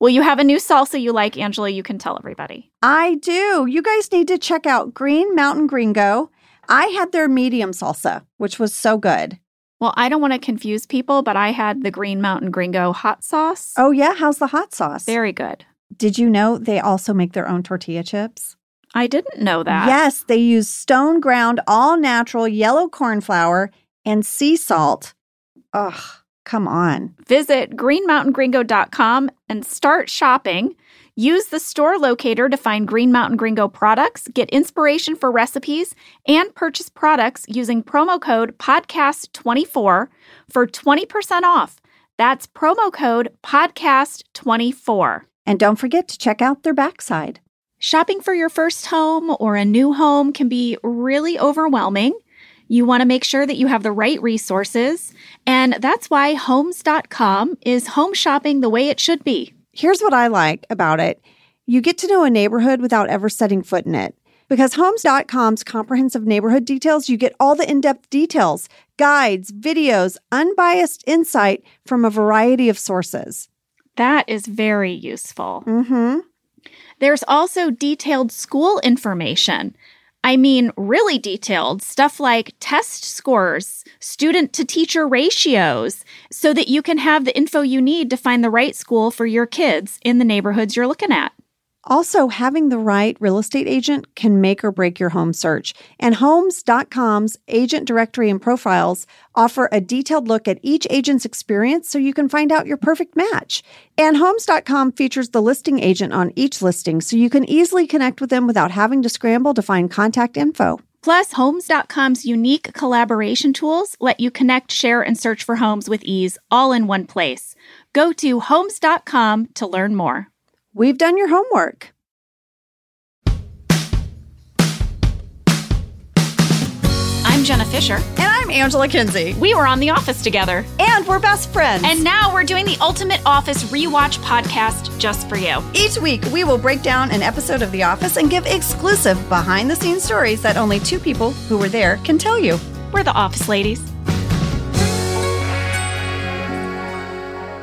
Well, you have a new salsa you like, Angela. You can tell everybody. I do. You guys need to check out Green Mountain Gringo. I had their medium salsa, which was so good. Well, I don't want to confuse people, but I had the Green Mountain Gringo hot sauce. Oh, yeah. How's the hot sauce? Very good. Did you know they also make their own tortilla chips? I didn't know that. Yes, they use stone ground, all natural yellow corn flour and sea salt. Ugh, come on. Visit greenmountaingringo.com and start shopping. Use the store locator to find Green Mountain Gringo products, get inspiration for recipes, and purchase products using promo code podcast24 for 20% off. That's promo code podcast24. And don't forget to check out their backside. Shopping for your first home or a new home can be really overwhelming. You want to make sure that you have the right resources, and that's why Homes.com is home shopping the way it should be. Here's what I like about it you get to know a neighborhood without ever setting foot in it. Because Homes.com's comprehensive neighborhood details, you get all the in depth details, guides, videos, unbiased insight from a variety of sources. That is very useful. Mm-hmm. There's also detailed school information. I mean, really detailed stuff like test scores, student to teacher ratios, so that you can have the info you need to find the right school for your kids in the neighborhoods you're looking at. Also, having the right real estate agent can make or break your home search. And Homes.com's agent directory and profiles offer a detailed look at each agent's experience so you can find out your perfect match. And Homes.com features the listing agent on each listing so you can easily connect with them without having to scramble to find contact info. Plus, Homes.com's unique collaboration tools let you connect, share, and search for homes with ease all in one place. Go to Homes.com to learn more. We've done your homework. I'm Jenna Fischer. And I'm Angela Kinsey. We were on The Office together. And we're best friends. And now we're doing the Ultimate Office Rewatch podcast just for you. Each week, we will break down an episode of The Office and give exclusive behind the scenes stories that only two people who were there can tell you. We're the Office Ladies.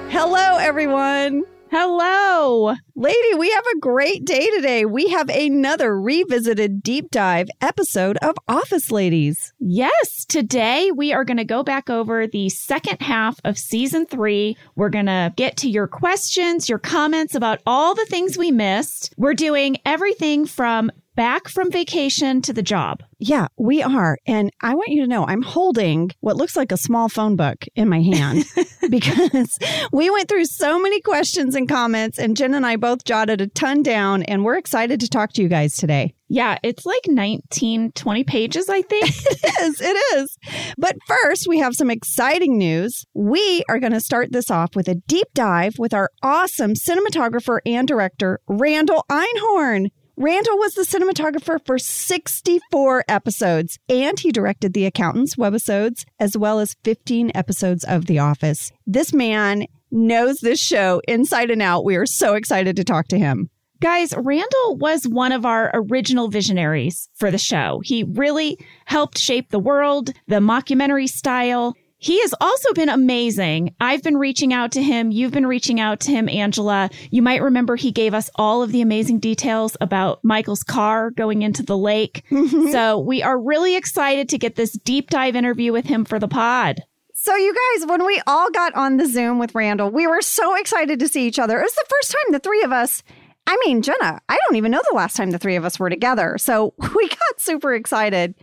Hello, everyone. Hello. Lady, we have a great day today. We have another revisited deep dive episode of Office Ladies. Yes, today we are going to go back over the second half of season three. We're going to get to your questions, your comments about all the things we missed. We're doing everything from back from vacation to the job. Yeah, we are. And I want you to know I'm holding what looks like a small phone book in my hand because we went through so many questions and comments, and Jen and I both jotted a ton down, and we're excited to talk to you guys today. Yeah, it's like 19, 20 pages, I think. it is. It is. But first, we have some exciting news. We are going to start this off with a deep dive with our awesome cinematographer and director, Randall Einhorn. Randall was the cinematographer for 64 episodes, and he directed The Accountants webisodes, as well as 15 episodes of The Office. This man knows this show inside and out. We are so excited to talk to him. Guys, Randall was one of our original visionaries for the show. He really helped shape the world, the mockumentary style. He has also been amazing. I've been reaching out to him. You've been reaching out to him, Angela. You might remember he gave us all of the amazing details about Michael's car going into the lake. so we are really excited to get this deep dive interview with him for the pod. So, you guys, when we all got on the Zoom with Randall, we were so excited to see each other. It was the first time the three of us, I mean, Jenna, I don't even know the last time the three of us were together. So, we got super excited.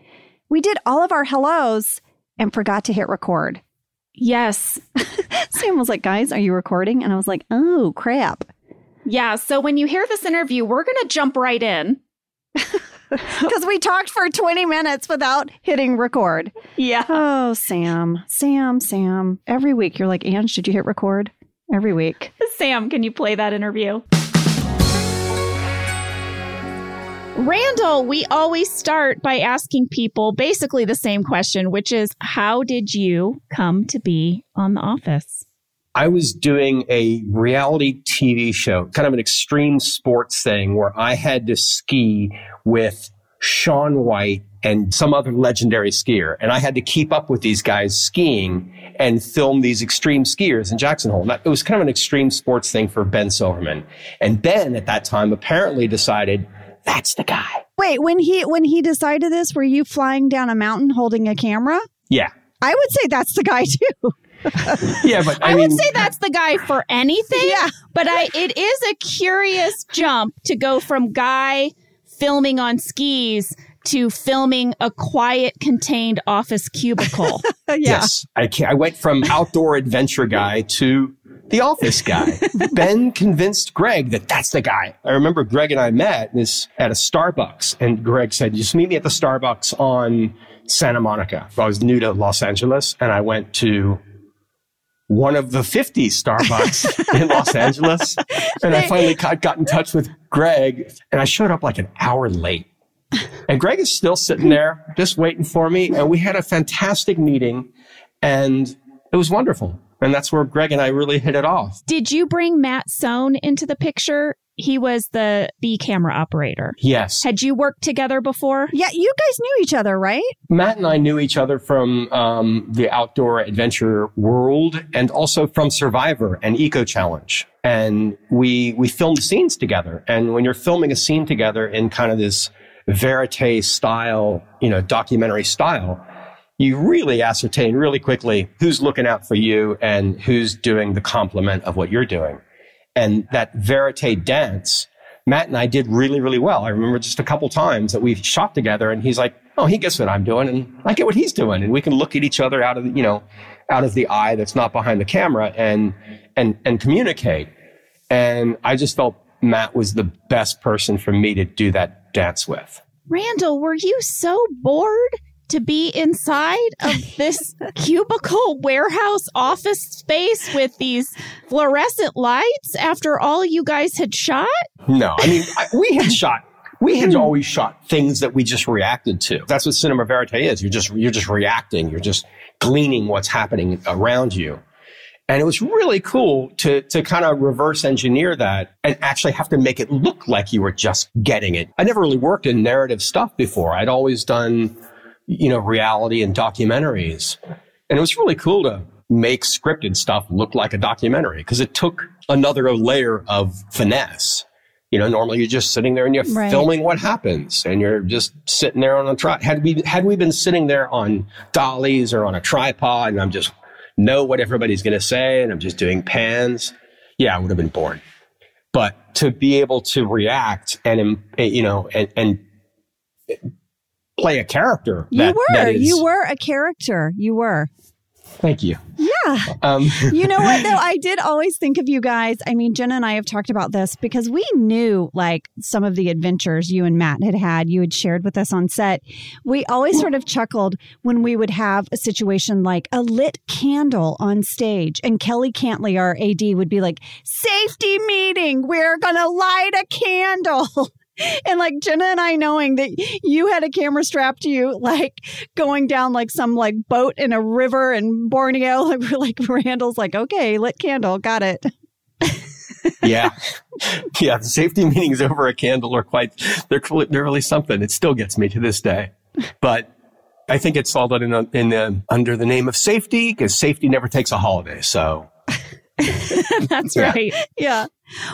We did all of our hellos and forgot to hit record. Yes. Sam was like, guys, are you recording? And I was like, oh, crap. Yeah. So when you hear this interview, we're going to jump right in. Because we talked for 20 minutes without hitting record. Yeah. Oh, Sam, Sam, Sam. Every week you're like, Ange, did you hit record? Every week. Sam, can you play that interview? Randall, we always start by asking people basically the same question, which is how did you come to be on The Office? I was doing a reality TV show, kind of an extreme sports thing where I had to ski with Shaun White and some other legendary skier. And I had to keep up with these guys skiing and film these extreme skiers in Jackson Hole. It was kind of an extreme sports thing for Ben Silverman. And Ben at that time apparently decided that's the guy. Wait, when he when he decided this, were you flying down a mountain holding a camera? Yeah. I would say that's the guy too. yeah, but I, I mean, would say that's the guy for anything. Yeah. But I it is a curious jump to go from guy filming on skis to filming a quiet, contained office cubicle. yeah. Yes, I, ca- I went from outdoor adventure guy to the office guy. ben convinced Greg that that's the guy. I remember Greg and I met this at a Starbucks, and Greg said, "Just meet me at the Starbucks on Santa Monica." I was new to Los Angeles, and I went to one of the 50 Starbucks in Los Angeles. And I finally got, got in touch with Greg, and I showed up like an hour late. And Greg is still sitting there just waiting for me. And we had a fantastic meeting and it was wonderful. And that's where Greg and I really hit it off. Did you bring Matt Sohn into the picture? He was the B camera operator. Yes. Had you worked together before? Yeah, you guys knew each other, right? Matt and I knew each other from um, the outdoor adventure world and also from Survivor and Eco Challenge. And we we filmed scenes together. And when you're filming a scene together in kind of this verite style, you know, documentary style, you really ascertain really quickly who's looking out for you and who's doing the complement of what you're doing. And that verite dance, Matt and I did really, really well. I remember just a couple times that we shot together and he's like, Oh, he gets what I'm doing and I get what he's doing. And we can look at each other out of, the, you know, out of the eye that's not behind the camera and, and, and communicate. And I just felt Matt was the best person for me to do that dance with. Randall, were you so bored to be inside of this cubicle warehouse office space with these fluorescent lights after all you guys had shot? No, I mean, I, we had shot. We had hmm. always shot things that we just reacted to. That's what cinema verite is. You're just you're just reacting. You're just gleaning what's happening around you. And it was really cool to, to kind of reverse engineer that and actually have to make it look like you were just getting it. I never really worked in narrative stuff before. I'd always done, you know, reality and documentaries. And it was really cool to make scripted stuff look like a documentary because it took another layer of finesse. You know, normally you're just sitting there and you're Right. filming what happens and you're just sitting there on a tripod. Had we, had we been sitting there on dollies or on a tripod and I'm just know what everybody's going to say and I'm just doing pans, yeah, I would have been bored. But to be able to react and, you know, and, and play a character. You were. that is- you were a character. You were. Thank you. Yeah. Um, You know what, though? I did always think of you guys. I mean, Jenna and I have talked about this because we knew like some of the adventures you and Matt had had, you had shared with us on set. We always sort of chuckled when we would have a situation like a lit candle on stage, and Kelly Cantley, our AD, would be like, Safety meeting. We're going to light a candle. And like Jenna and I knowing that you had a camera strapped to you, like going down like some like boat in a river in Borneo. Like like Randall's like, okay, lit candle, got it. yeah. Yeah. The safety meetings over a candle are quite, they're, they're really something. It still gets me to this day. But I think it's all done in, in a, under the name of safety because safety never takes a holiday. So That's Yeah. right. Yeah.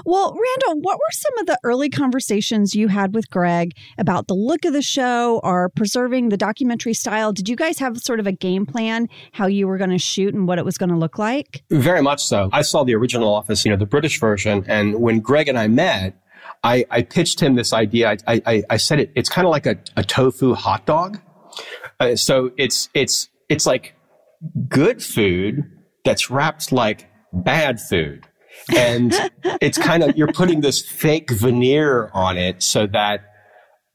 Well, Randall, what were some of the early conversations you had with Greg about the look of the show or preserving the documentary style? Did you guys have sort of a game plan how you were going to shoot and what it was going to look like? Very much so. I saw the original Office, you know, the British version, and when Greg and I met, I, I pitched him this idea. I, I, I said it. It's kind of like a, a tofu hot dog. Uh, so it's it's it's like good food that's wrapped like bad food, and it's kind of you're putting this fake veneer on it so that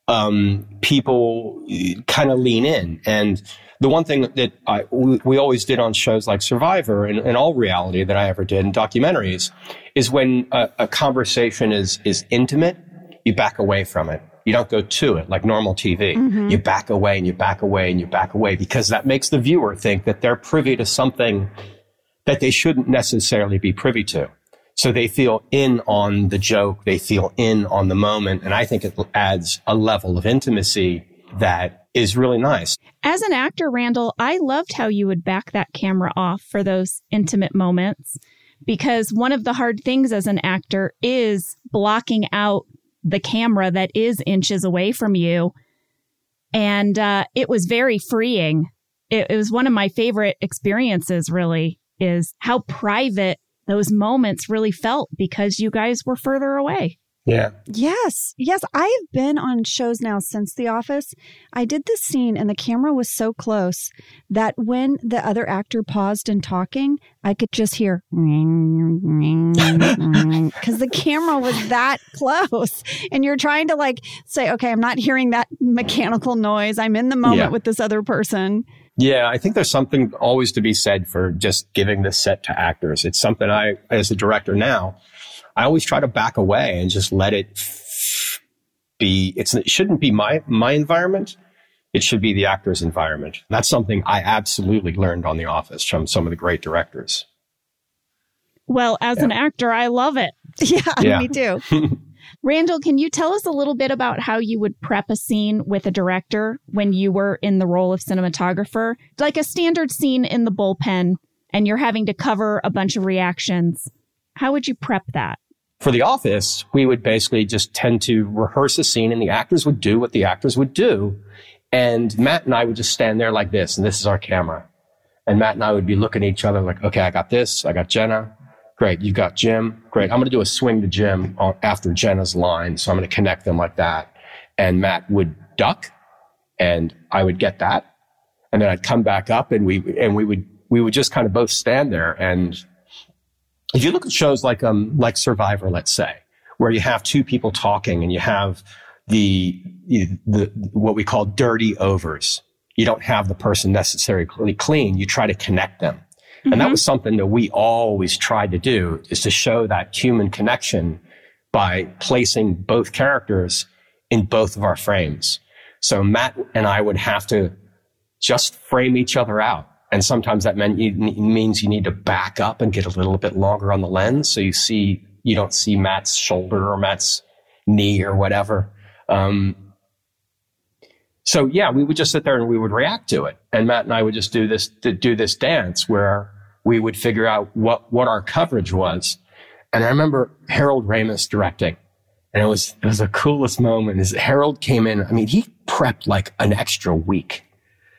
um, people kind of lean in. And the one thing that I, we, we always did on shows like Survivor and, and all reality that I ever did in documentaries is when a, a conversation is, is intimate, you back away from it. You don't go to it like normal TV. You back away and you back away and you back away because that makes the viewer think that they're privy to something that they shouldn't necessarily be privy to. So they feel in on the joke. They feel in on the moment. And I think it adds a level of intimacy that is really nice. As an actor, Randall, I loved how you would back that camera off for those intimate moments because one of the hard things as an actor is blocking out the camera that is inches away from you. And uh, it was very freeing. It, it was one of my favorite experiences, really, is how private those moments really felt because you guys were further away. Yeah. Yes. Yes. I have been on shows now since The Office. I did this scene and the camera was so close that when the other actor paused in talking, I could just hear because the camera was that close. And you're trying to like say, okay, I'm not hearing that mechanical noise. I'm in the moment Yeah. with this other person. Yeah, I think there's something always to be said for just giving the set to actors. It's something I, as a director now, I always try to back away and just let it be. It's, it shouldn't be my, my environment. It should be the actor's environment. That's something I absolutely learned on The Office from some of the great directors. Well, as an actor, I love it. Yeah, Yeah. me too. Randall, can you tell us a little bit about how you would prep a scene with a director when you were in the role of cinematographer? Like a standard scene in the bullpen and you're having to cover a bunch of reactions. How would you prep that? For The Office, we would basically just tend to rehearse a scene and the actors would do what the actors would do. And Matt and I would just stand there like this, and this is our camera. And Matt and I would be looking at each other like, okay, I got this. I got Jenna. Great. you've got Jim. Great. I'm going to do a swing to Jim after Jenna's line. So I'm going to connect them like that. And Matt would duck and I would get that. And then I'd come back up and we, and we would, we would just kind of both stand there. And if you look at shows like, um, like Survivor, let's say, where you have two people talking and you have the, the, what we call dirty overs. You don't have the person necessarily clean. You try to connect them. And that was something that we always tried to do is to show that human connection by placing both characters in both of our frames. So Matt and I would have to just frame each other out. And sometimes that meant you, means you need to back up and get a little bit longer on the lens. So you see, you don't see Matt's shoulder or Matt's knee or whatever. Um, so yeah, we would just sit there and we would react to it. And Matt and I would just do this, do this dance where we would figure out what, what our coverage was. And I remember Harold Ramis directing. And it was, it was the coolest moment is Harold came in. I mean, he prepped like an extra week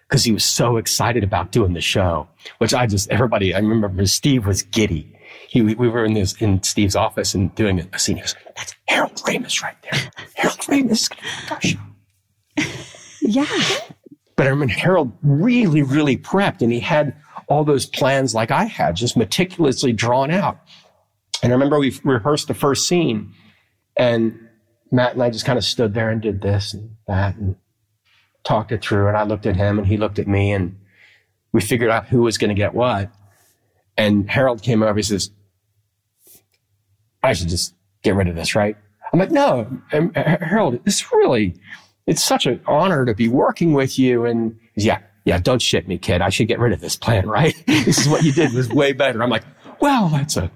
because he was so excited about doing the show, which I just, everybody, I remember Steve was giddy. He, we were in this, in Steve's office and doing a scene. He goes, that's Harold Ramis right there. Harold Ramis is going to our show. Yeah. But I remember Harold really, really prepped and he had all those plans like I had, just meticulously drawn out. And I remember we rehearsed the first scene and Matt and I just kind of stood there and did this and that and talked it through. And I looked at him and he looked at me and we figured out who was going to get what. And Harold came over. He says, I should just get rid of this, right? I'm like, no, um, Harold, it's really, it's such an honor to be working with you. And yeah, yeah, don't shit me, kid. I should get rid of this plan, right? this is what you did was way better. I'm like, well, that's a,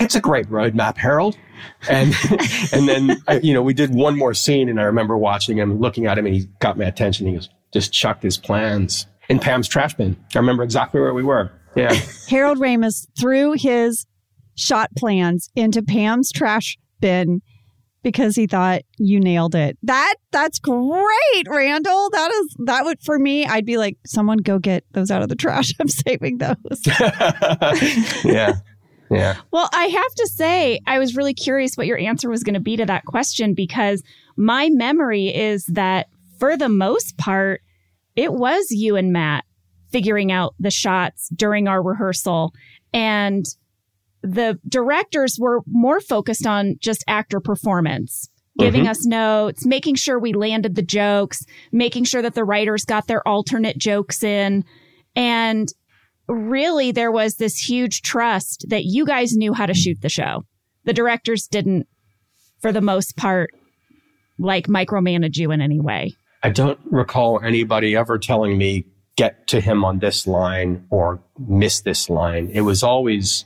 it's a great roadmap, Harold. And, and then, I, you know, we did one more scene and I remember watching him, looking at him and he got my attention. He was just chucked his plans in Pam's trash bin. I remember exactly where we were. Yeah. Harold Ramis threw his shot plans into Pam's trash bin because he thought you nailed it. That that's great, Randall. That is that would for me, I'd be like, someone go get those out of the trash. I'm saving those. yeah. Yeah. Well, I have to say, I was really curious what your answer was going to be to that question because my memory is that for the most part, it was you and Matt figuring out the shots during our rehearsal. And the directors were more focused on just actor performance, giving Mhm. us notes, making sure we landed the jokes, making sure that the writers got their alternate jokes in. And really, there was this huge trust that you guys knew how to shoot the show. The directors didn't, for the most part, like micromanage you in any way. I don't recall anybody ever telling me get to him on this line or miss this line. It was always,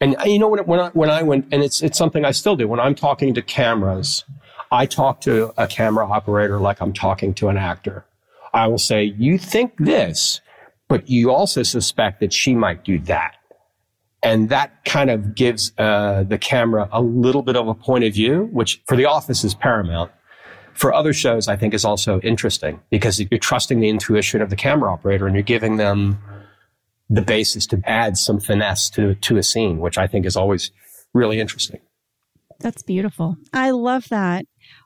and you know when when I, when I went, and it's it's something I still do when I'm talking to cameras. I talk to a camera operator like I'm talking to an actor. I will say, you think this, but you also suspect that she might do that. And that kind of gives uh, the camera a little bit of a point of view, which for the office is paramount. For other shows, I think is also interesting because you're trusting the intuition of the camera operator and you're giving them the basis to add some finesse to, to a scene, which I think is always really interesting. That's beautiful. I love that.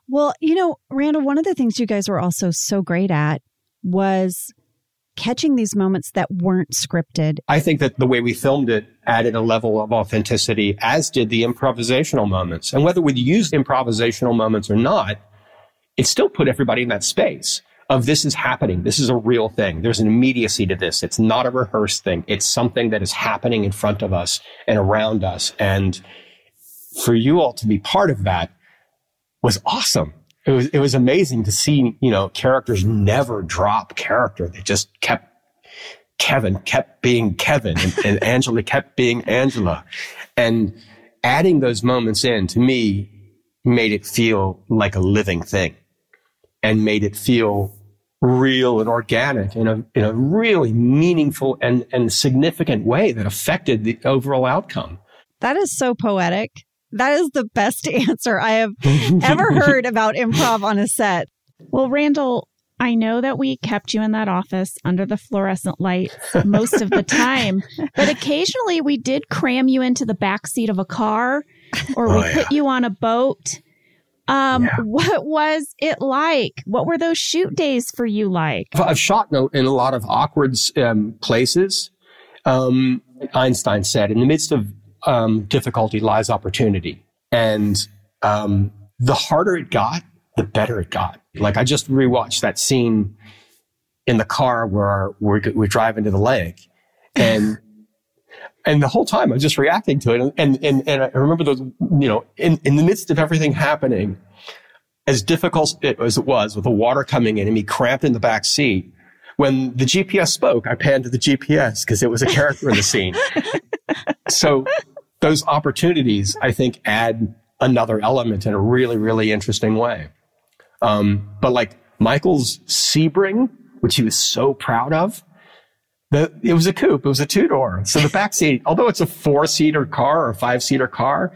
Well, you know, Randall, one of the things you guys were also so great at was catching these moments that weren't scripted. I think that the way we filmed it added a level of authenticity, as did the improvisational moments. And whether we used improvisational moments or not, it still put everybody in that space of this is happening. This is a real thing. There's an immediacy to this. It's not a rehearsed thing. It's something that is happening in front of us and around us. And for you all to be part of that was awesome it was it was amazing to see you know characters never drop character. They just kept Kevin kept being Kevin and, and Angela kept being Angela, and adding those moments in to me made it feel like a living thing, and made it feel real and organic in a in a really meaningful and and significant way that affected the overall outcome. That is so poetic. That is the best answer I have ever heard about improv on a set. Well, Randall, I know that we kept you in that office under the fluorescent light most of the time, but occasionally we did cram you into the back seat of a car or we oh, yeah. put you on a boat. Um, yeah. what was it like? What were those shoot days for you like? I've shot in a lot of awkward um, places. Um, Einstein said, in the midst of um, difficulty lies opportunity. And um, the harder it got, the better it got. Like I just rewatched that scene in the car where we're, we're driving to the lake and and the whole time I'm just reacting to it. And, and, and I remember those, you know, in, in the midst of everything happening, as difficult as it was with the water coming in and me cramped in the back seat, when the GPS spoke, I panned to the GPS because it was a character in the scene. So those opportunities, I think, add another element in a really, really interesting way. Um, but like Michael's Sebring, which he was so proud of, the, it was a coupe. It was a two door. So the back seat, although it's a four seater car or a five seater car,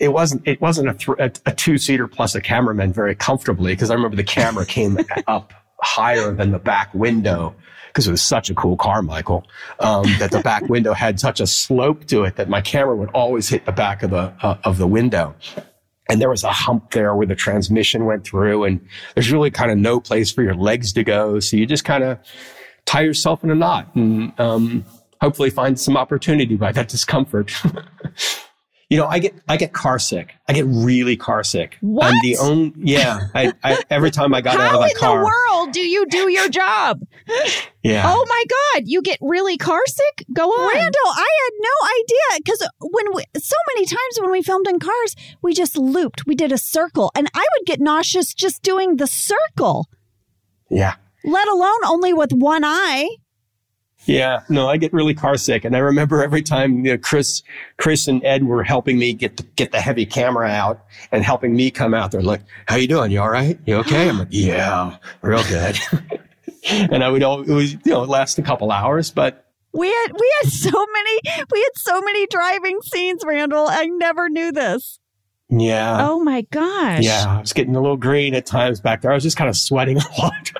it wasn't, it wasn't a, th- a, a two seater plus a cameraman very comfortably because I remember the camera came up higher than the back window because it was such a cool car, Michael, um, that the back window had such a slope to it that my camera would always hit the back of the uh, of the window. And there was a hump there where the transmission went through, and there's really kind of no place for your legs to go. So you just kind of tie yourself in a knot and um, hopefully find some opportunity by that discomfort. You know, I get I get car sick. I get really car sick. What? I'm the only yeah. I, I every time I got out of a car. How in the world do you do your job? yeah. Oh my God, you get really car sick? Go on, Randall. I had no idea because when we, so many times when we filmed in cars, we just looped. We did a circle, and I would get nauseous just doing the circle. Yeah. Let alone only with one eye. Yeah, no, I get really car sick, and I remember every time you know, Chris, Chris and Ed were helping me get the, get the heavy camera out and helping me come out there. Like, how you doing? You all right? You okay? I'm like, yeah, real good. and I would always, you know, last a couple hours, but we had we had so many we had so many driving scenes, Randall. I never knew this. Yeah. Oh my gosh. Yeah, I was getting a little green at times back there. I was just kind of sweating a lot.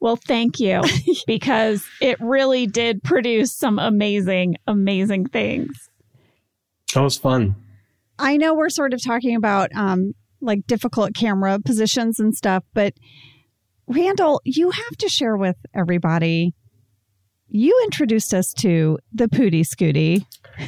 Well, thank you because it really did produce some amazing, amazing things. That was fun. I know we're sort of talking about um, like difficult camera positions and stuff, but Randall, you have to share with everybody. You introduced us to the Pootie Scooty.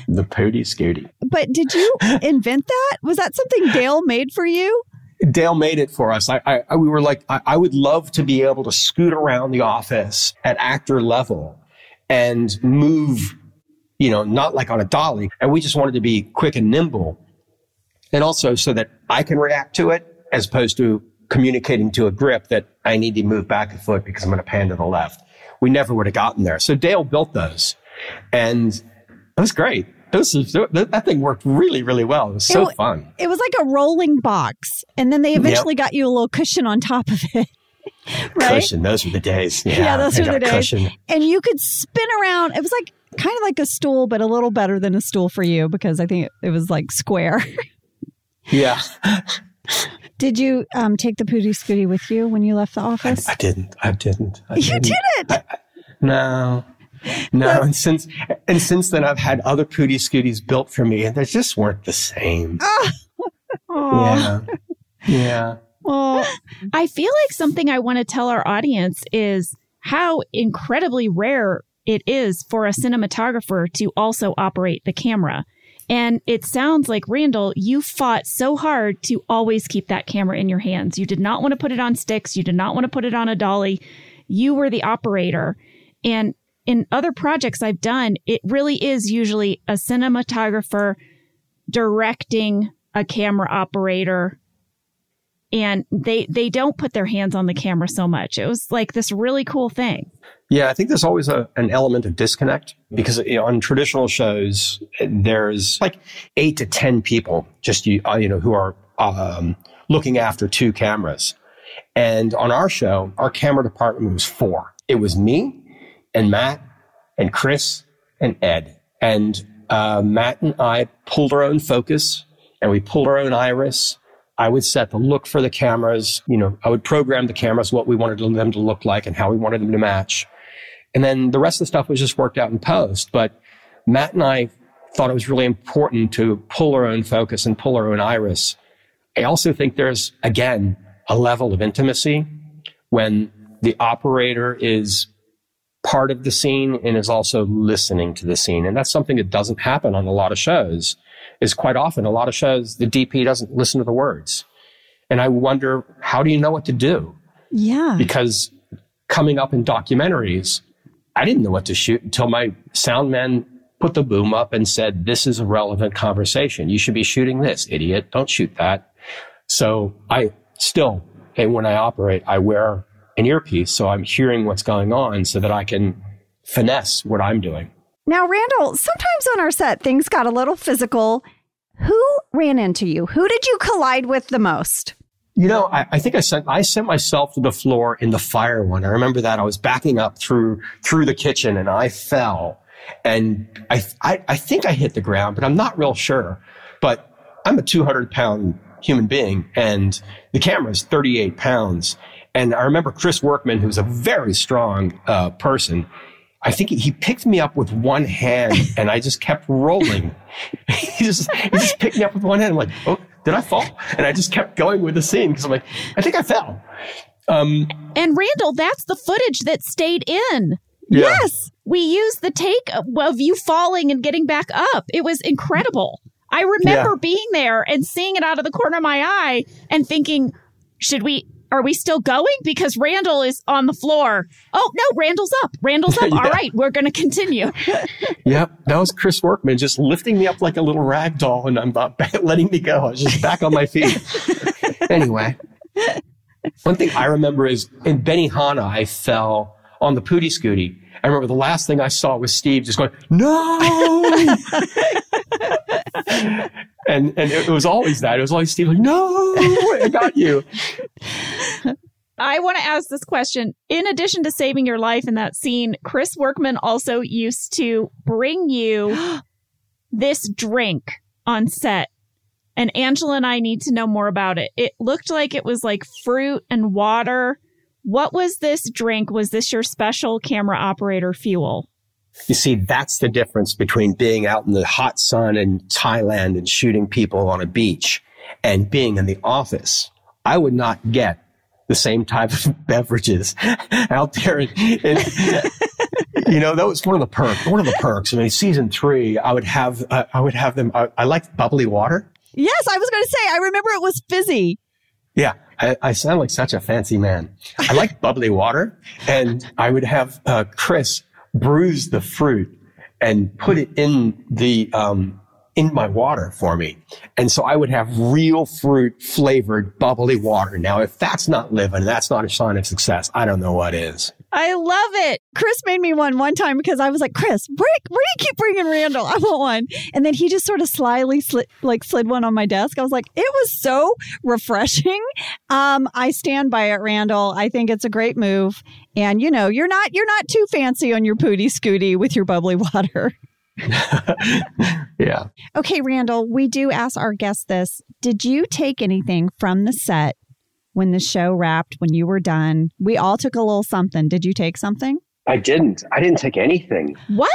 The Pootie Scooty. But did you invent that? Was that something Dale made for you? Dale made it for us. I, I we were like, I, I would love to be able to scoot around the office at actor level and move, you know, not like on a dolly. And we just wanted to be quick and nimble. And also so that I can react to it as opposed to communicating to a grip that I need to move back a foot because I'm going to pan to the left. We never would have gotten there. So Dale built those and it was great. Those, that thing worked really, really well. It was so it, fun. It was like a rolling box, and then they eventually yep. got you a little cushion on top of it. right? Cushion. Those were the days. Yeah, yeah those were the days. Cushion. And you could spin around. It was like kind of like a stool, but a little better than a stool for you because I think it, it was like square. yeah. Did you um, take the Pootie Scooty with you when you left the office? I, I didn't. I didn't. I you didn't. didn't. I, no. No, and since and since then I've had other Pootie Scooties built for me, and they just weren't the same. Oh. Yeah, yeah. Well, I feel like something I want to tell our audience is how incredibly rare it is for a cinematographer to also operate the camera. And it sounds like, Randall, you fought so hard to always keep that camera in your hands. You did not want to put it on sticks. You did not want to put it on a dolly. You were the operator. And in other projects I've done, it really is usually a cinematographer directing a camera operator and they they don't put their hands on the camera so much. It was like this really cool thing. Yeah, I think there's always a, an element of disconnect because you know, on traditional shows, there's like eight to 10 people just, you, uh, you know, who are um, looking after two cameras. And on our show, our camera department was four. It was me and Matt and Chris and Ed. And uh, Matt and I pulled our own focus and we pulled our own iris. I would set the look for the cameras. You know, I would program the cameras, what we wanted them to look like and how we wanted them to match. And then the rest of the stuff was just worked out in post. But Matt and I thought it was really important to pull our own focus and pull our own iris. I also think there's, again, a level of intimacy when the operator is part of the scene and is also listening to the scene. And that's something that doesn't happen on a lot of shows is quite often a lot of shows, the DP doesn't listen to the words. And I wonder, how do you know what to do? Yeah. Because coming up in documentaries, I didn't know what to shoot until my sound man put the boom up and said, this is a relevant conversation. You should be shooting this, idiot. Don't shoot that. So I still, and when I operate, I wear an earpiece. So I'm hearing what's going on so that I can finesse what I'm doing. Now, Randall, sometimes on our set, things got a little physical. Who ran into you? Who did you collide with the most? You know, I, I, think I sent I sent myself to the floor in the fire one. I remember that I was backing up through through the kitchen and I fell, and I I, I think I hit the ground, but I'm not real sure. But I'm a 200 pound human being, and the camera is 38 pounds. And I remember Chris Workman, who's a very strong uh, person. I think he picked me up with one hand, and I just kept rolling. he just he just picked me up with one hand. I'm like, oh did I fall? And I just kept going with the scene because I'm like, I think I fell. Um, and Randall, that's the footage that stayed in. Yeah. Yes. We used the take of you falling and getting back up. It was incredible. I remember yeah. being there and seeing it out of the corner of my eye and thinking, should we are we still going? Because Randall is on the floor. Oh, no, Randall's up. Randall's up. yeah. All right, we're going to continue. yep. That was Chris Workman just lifting me up like a little rag doll and I'm not letting me go. I was just back on my feet. anyway, one thing I remember is in Benihana, I fell on the Pootie Scooty. I remember the last thing I saw was Steve just going, no! And and it was always that. It was always Steve like, no, I got you. I want to ask this question. In addition to saving your life in that scene, Chris Workman also used to bring you this drink on set. And Angela and I need to know more about it. It looked like it was like fruit and water. What was this drink? Was this your special camera operator fuel? You see, that's the difference between being out in the hot sun in Thailand and shooting people on a beach and being in the office. I would not get the same type of beverages out there. And, you know, that was one of the perks, one of the perks. I mean, season three, I would have, uh, I would have them, I, I like bubbly water. Yes, I was going to say, I remember it was fizzy. Yeah, I, I, sound like such a fancy man. I like bubbly water, and I would have uh, Chris bruise the fruit and put it in the um, in my water for me. And so I would have real fruit flavored bubbly water. Now, if that's not living, that's not a sign of success. I don't know what is. I love it. Chris made me one one time because I was like, Chris, where, where do you keep bringing Randall? I want one. And then he just sort of slyly slid, like slid one on my desk. I was like, it was so refreshing. Um, I stand by it, Randall. I think it's a great move. And you know, you're not you're not too fancy on your pooty scooty with your bubbly water. yeah. Okay, Randall, we do ask our guests this. Did you take anything from the set when the show wrapped, when you were done? We all took a little something. Did you take something? I didn't. I didn't take anything. What?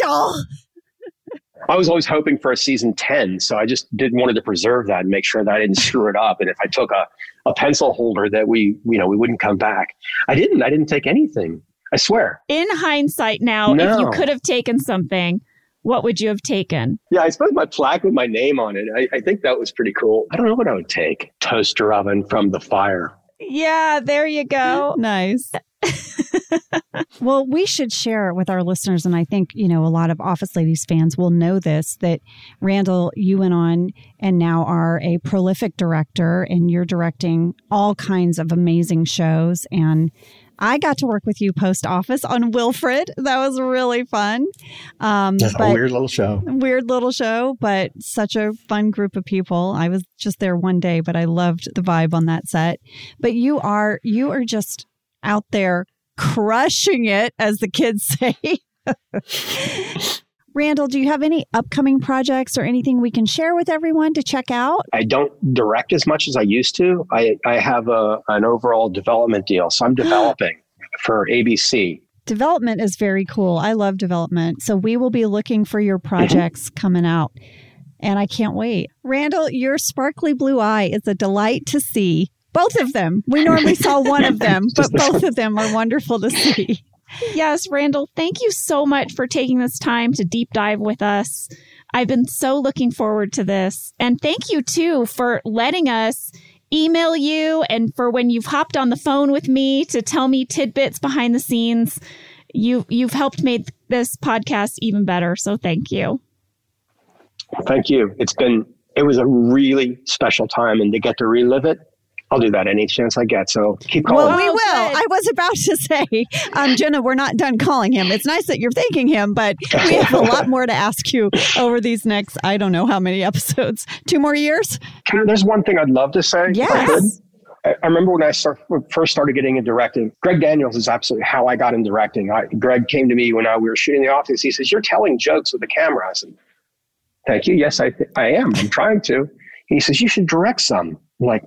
Randall! I was always hoping for a season 10, so I just didn't wanted to preserve that and make sure that I didn't screw it up. And if I took a, a pencil holder that we, you know, we wouldn't come back. I didn't. I didn't take anything. I swear. In hindsight now, No. if you could have taken something, what would you have taken? Yeah, I suppose my plaque with my name on it. I, I think that was pretty cool. I don't know what I would take. Toaster oven from the fire. Yeah, there you go. Nice. well, we should share it with our listeners. And I think, you know, a lot of Office Ladies fans will know this that Randall, you went on and now are a prolific director and you're directing all kinds of amazing shows. And I got to work with you post office on Wilfred. That was really fun. Um, That's a weird little show. weird little show, but such a fun group of people. I was just there one day, but I loved the vibe on that set. But you are you are just out there crushing it, as the kids say. Randall, do you have any upcoming projects or anything we can share with everyone to check out? I don't direct as much as I used to. I, I have a, an overall development deal. So I'm developing for ABC. Development is very cool. I love development. So we will be looking for your mm-hmm. projects coming out. And I can't wait. Randall, your sparkly blue eye is a delight to see. Both of them. We normally saw one of them, but both of them are wonderful to see. Yes, Randall, thank you so much for taking this time to deep dive with us. I've been so looking forward to this. And thank you too for letting us email you and for when you've hopped on the phone with me to tell me tidbits behind the scenes. You you've helped make this podcast even better. So thank you. Thank you. It's been, it was a really special time and to get to relive it, I'll do that any chance I get. So keep calling. Well, we will. I was about to say, um, Jenna, we're not done calling him. It's nice that you're thanking him, but we have a lot more to ask you over these next, I don't know how many episodes. Two more years? Can there's one thing I'd love to say. I. Yes. I I remember when I start, first started getting into directing. Greg Daniels is absolutely how I got into directing. I, Greg came to me when I, we were shooting the office. He says, "You're telling jokes with the camera." I said, "Thank you. Yes, I th- I am. I'm trying to." He says, "You should direct some." I'm like,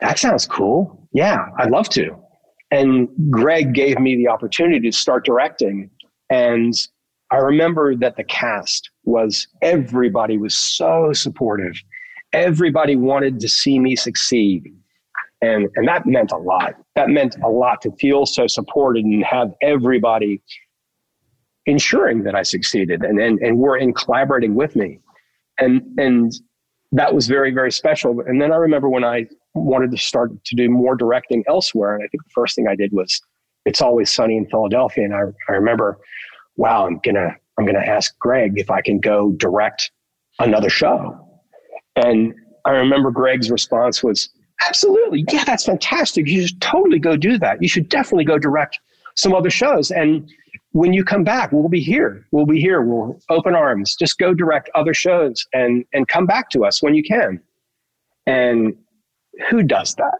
that sounds cool. Yeah, I'd love to. And Greg gave me the opportunity to start directing, and I remember that the cast was everybody was so supportive everybody wanted to see me succeed. And, and that meant a lot. That meant a lot to feel so supported and have everybody ensuring that I succeeded and, and, and were in collaborating with me. And, and that was very, very special. And then I remember when I wanted to start to do more directing elsewhere. And I think the first thing I did was It's Always Sunny in Philadelphia. And I, I remember, wow, I'm going to, I'm going to ask Greg if I can go direct another show. And I remember Greg's response was, absolutely. Yeah, that's fantastic. You should totally go do that. You should definitely go direct some other shows. And when you come back, we'll be here. We'll be here. We'll open arms. Just go direct other shows and, and come back to us when you can. And who does that?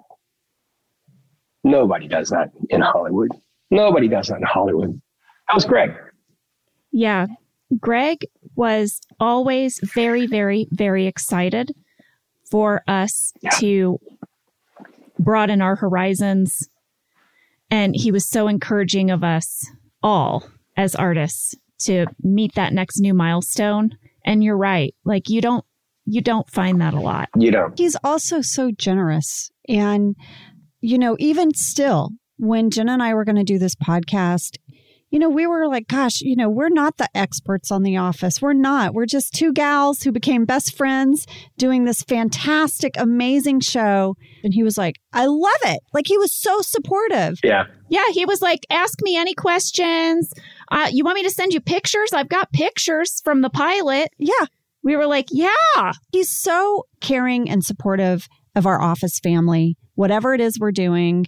Nobody does that in Hollywood. Nobody does that in Hollywood. How's Greg? Yeah. Greg was always very, very, very excited for us Yeah. to broaden our horizons. And he was so encouraging of us all as artists to meet that next new milestone. And you're right. Like you don't you don't find that a lot. You know, He's also so generous. And, you know, even still, when Jenna and I were going to do this podcast, you know, we were like, gosh, you know, we're not the experts on The Office. We're not. We're just two gals who became best friends doing this fantastic, amazing show. And he was like, I love it. Like, he was so supportive. yeah. Yeah, he was like, ask me any questions. Uh, you want me to send you pictures? I've got pictures from the pilot. Yeah. We were like, yeah. He's so caring and supportive of our office family. Whatever it is we're doing,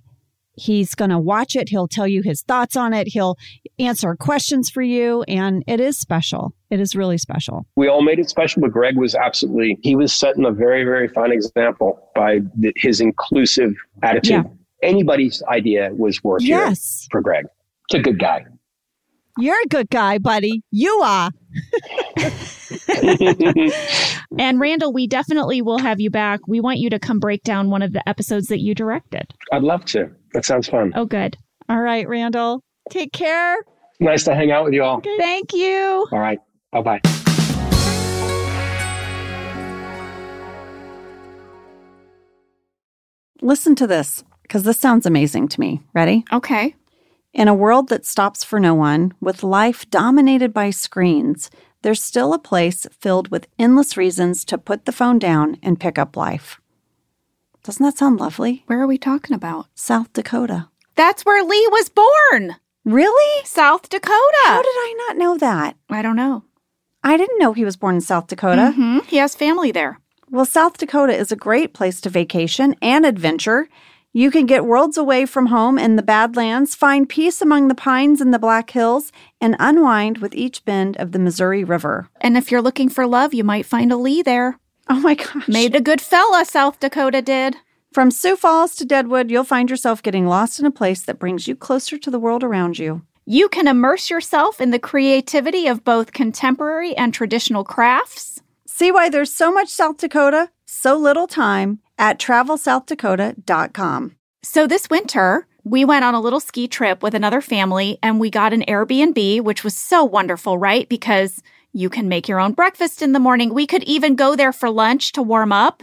He's going to watch it. He'll tell you his thoughts on it. He'll answer questions for you. And it is special. It is really special. We all made it special, but Greg was absolutely, he was setting a very, very fine example by the, his inclusive attitude. Yeah. Anybody's idea was worth Yes. for Greg. It's a good guy. You're a good guy, buddy. You are. And Randall, we definitely will have you back. We want you to come break down one of the episodes that you directed. I'd love to. That sounds fun. Oh, good. All right, Randall. Take care. Nice to hang out with you all. Thank you. All right. Bye bye. Listen to this because this sounds amazing to me. Ready? Okay. In a world that stops for no one, with life dominated by screens, there's still a place filled with endless reasons to put the phone down and pick up life. Doesn't that sound lovely? Where are we talking about? South Dakota. That's where Lee was born. Really? South Dakota. How did I not know that? I don't know. I didn't know he was born in South Dakota. hmm He has family there. Well, South Dakota is a great place to vacation and adventure. You can get worlds away from home in the Badlands, find peace among the pines in the Black Hills, and unwind with each bend of the Missouri River. And if you're looking for love, you might find a Lee there. Oh my gosh. Made a good fella, South Dakota did. From Sioux Falls to Deadwood, you'll find yourself getting lost in a place that brings you closer to the world around you. You can immerse yourself in the creativity of both contemporary and traditional crafts. See why there's so much South Dakota, so little time at travelsouthdakota.com. So this winter, we went on a little ski trip with another family and we got an Airbnb, which was so wonderful, right? Because you can make your own breakfast in the morning. We could even go there for lunch to warm up.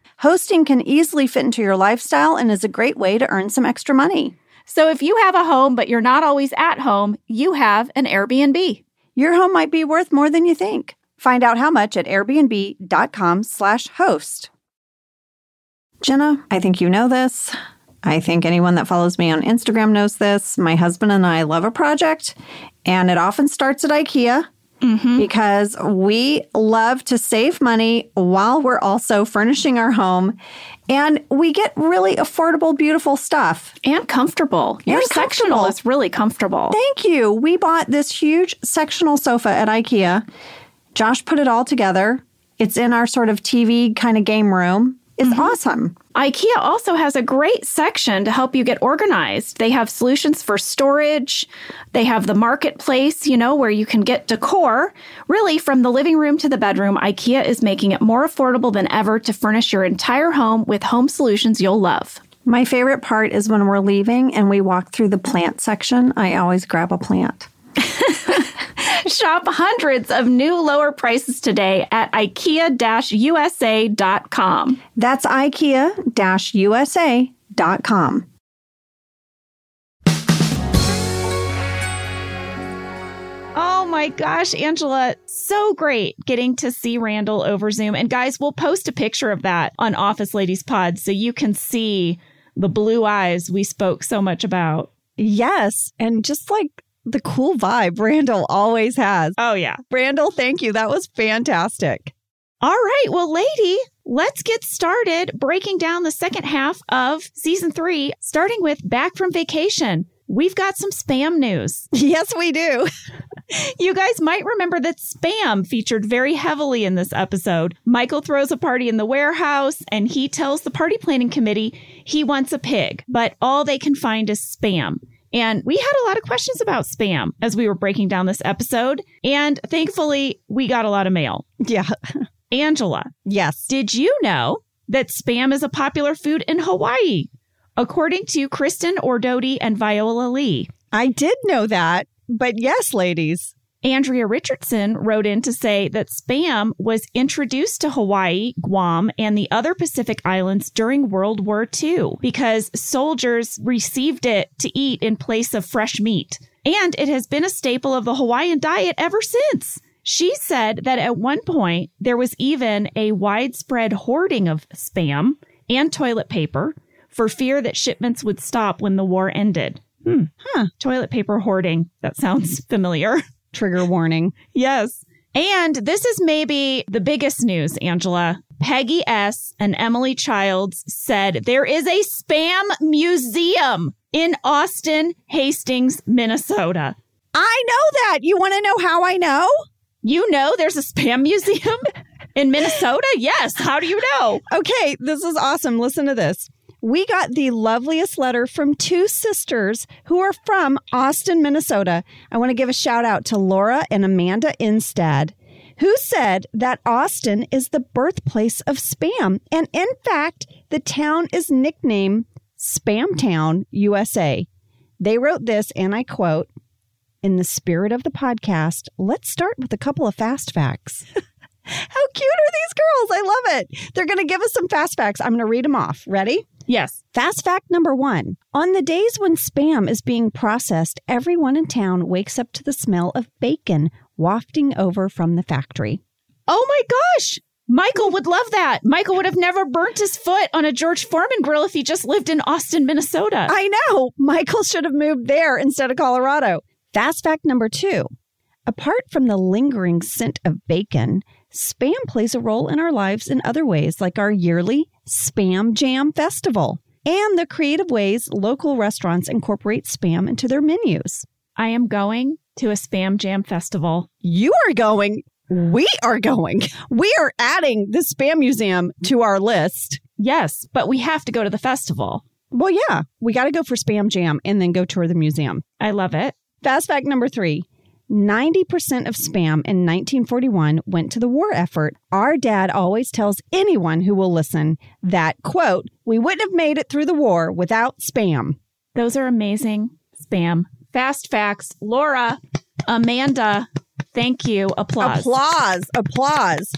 Hosting can easily fit into your lifestyle and is a great way to earn some extra money. So if you have a home, but you're not always at home, you have an Airbnb. Your home might be worth more than you think. Find out how much at airbnb.com slash host. Jenna, I think you know this. I think anyone that follows me on Instagram knows this. My husband and I love a project, and it often starts at IKEA Mm-hmm. because we love to save money while we're also furnishing our home. And we get really affordable, beautiful stuff. And comfortable. Your And sectional comfortable. is really comfortable. Thank you. We bought this huge sectional sofa at IKEA. Josh put it all together. It's in our sort of TV kind of game room. It's mm-hmm. awesome. IKEA also has a great section to help you get organized. They have solutions for storage. They have the marketplace, you know, where you can get decor. Really, from the living room to the bedroom, IKEA is making it more affordable than ever to furnish your entire home with home solutions you'll love. My favorite part is when we're leaving and we walk through the plant section. I always grab a plant. Shop hundreds of new lower prices today at ikea-usa.com. That's IKEA-USA.com. Oh my gosh, Angela, so great getting to see Randall over Zoom. And guys, we'll post a picture of that on Office Ladies Pod so you can see the blue eyes we spoke so much about. Yes. And just like the cool vibe Randall always has. Oh, yeah. Randall, thank you. That was fantastic. All right. Well, lady, let's get started breaking down the second half of season three, starting with Back from Vacation. We've got some spam news. Yes, we do. You guys might remember that spam featured very heavily in this episode. Michael throws a party in the warehouse and he tells the party planning committee he wants a pig, but all they can find is spam. And we had a lot of questions about spam as we were breaking down this episode. And thankfully, we got a lot of mail. Yeah. Angela, Yes. did you know that spam is a popular food in Hawaii? According to Kristen Ordoti and Viola Lee. I did know that. But yes, ladies. Andrea Richardson wrote in to say that spam was introduced to Hawaii, Guam, and the other Pacific islands during World War II because soldiers received it to eat in place of fresh meat. And it has been a staple of the Hawaiian diet ever since. She said that at one point there was even a widespread hoarding of spam and toilet paper for fear that shipments would stop when the war ended. Hmm. Huh. Toilet paper hoarding. That sounds familiar. Trigger warning. Yes. And this is maybe the biggest news, Angela. Peggy S. and Emily Childs said there is a spam museum in Austin, Hastings, Minnesota. I know that. You want to know how I know? You know there's a spam museum in Minnesota? Yes. How do you know? Okay, this is awesome. Listen to this. We got the loveliest letter from two sisters who are from Austin, Minnesota. I want to give a shout out to Laura and Amanda Instead, who said that Austin is the birthplace of spam. And in fact, the town is nicknamed Spamtown, USA. They wrote this, and I quote, in the spirit of the podcast, let's start with a couple of fast facts. How cute are these girls? I love it. They're going to give us some fast facts. I'm going to read them off. Ready? Yes. Fast fact number one On the days when spam is being processed, everyone in town wakes up to the smell of bacon wafting over from the factory. Oh my gosh. Michael would love that. Michael would have never burnt his foot on a George Foreman grill if he just lived in Austin, Minnesota. I know. Michael should have moved there instead of Colorado. Fast fact number two Apart from the lingering scent of bacon, spam plays a role in our lives in other ways, like our yearly Spam Jam Festival and the creative ways local restaurants incorporate spam into their menus. I am going to a Spam Jam Festival. You are going. We are going. We are adding the Spam Museum to our list. Yes, but we have to go to the festival. Well, yeah, we got to go for Spam Jam and then go tour the museum. I love it. Fast fact number three 90% of spam in 1941 went to the war effort. Our dad always tells anyone who will listen that, quote, we wouldn't have made it through the war without spam. Those are amazing. Spam. Fast facts. Laura, Amanda, thank you. Applause. Applause. Applause.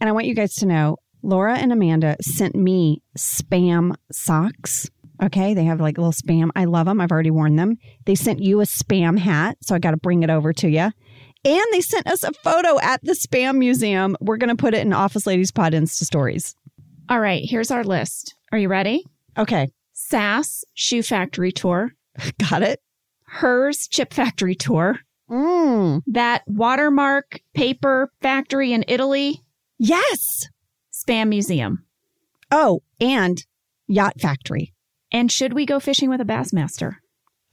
And I want you guys to know Laura and Amanda sent me spam socks. Okay, they have like little spam. I love them. I've already worn them. They sent you a spam hat, so I got to bring it over to you. And they sent us a photo at the Spam Museum. We're going to put it in Office Ladies Pod Insta Stories. All right, here's our list. Are you ready? Okay, SAS Shoe Factory Tour, got it. Herr's Chip Factory Tour, Mm. that watermark paper factory in Italy, Yes. Spam Museum. Oh, and Yacht Factory. And should we go fishing with a Bassmaster?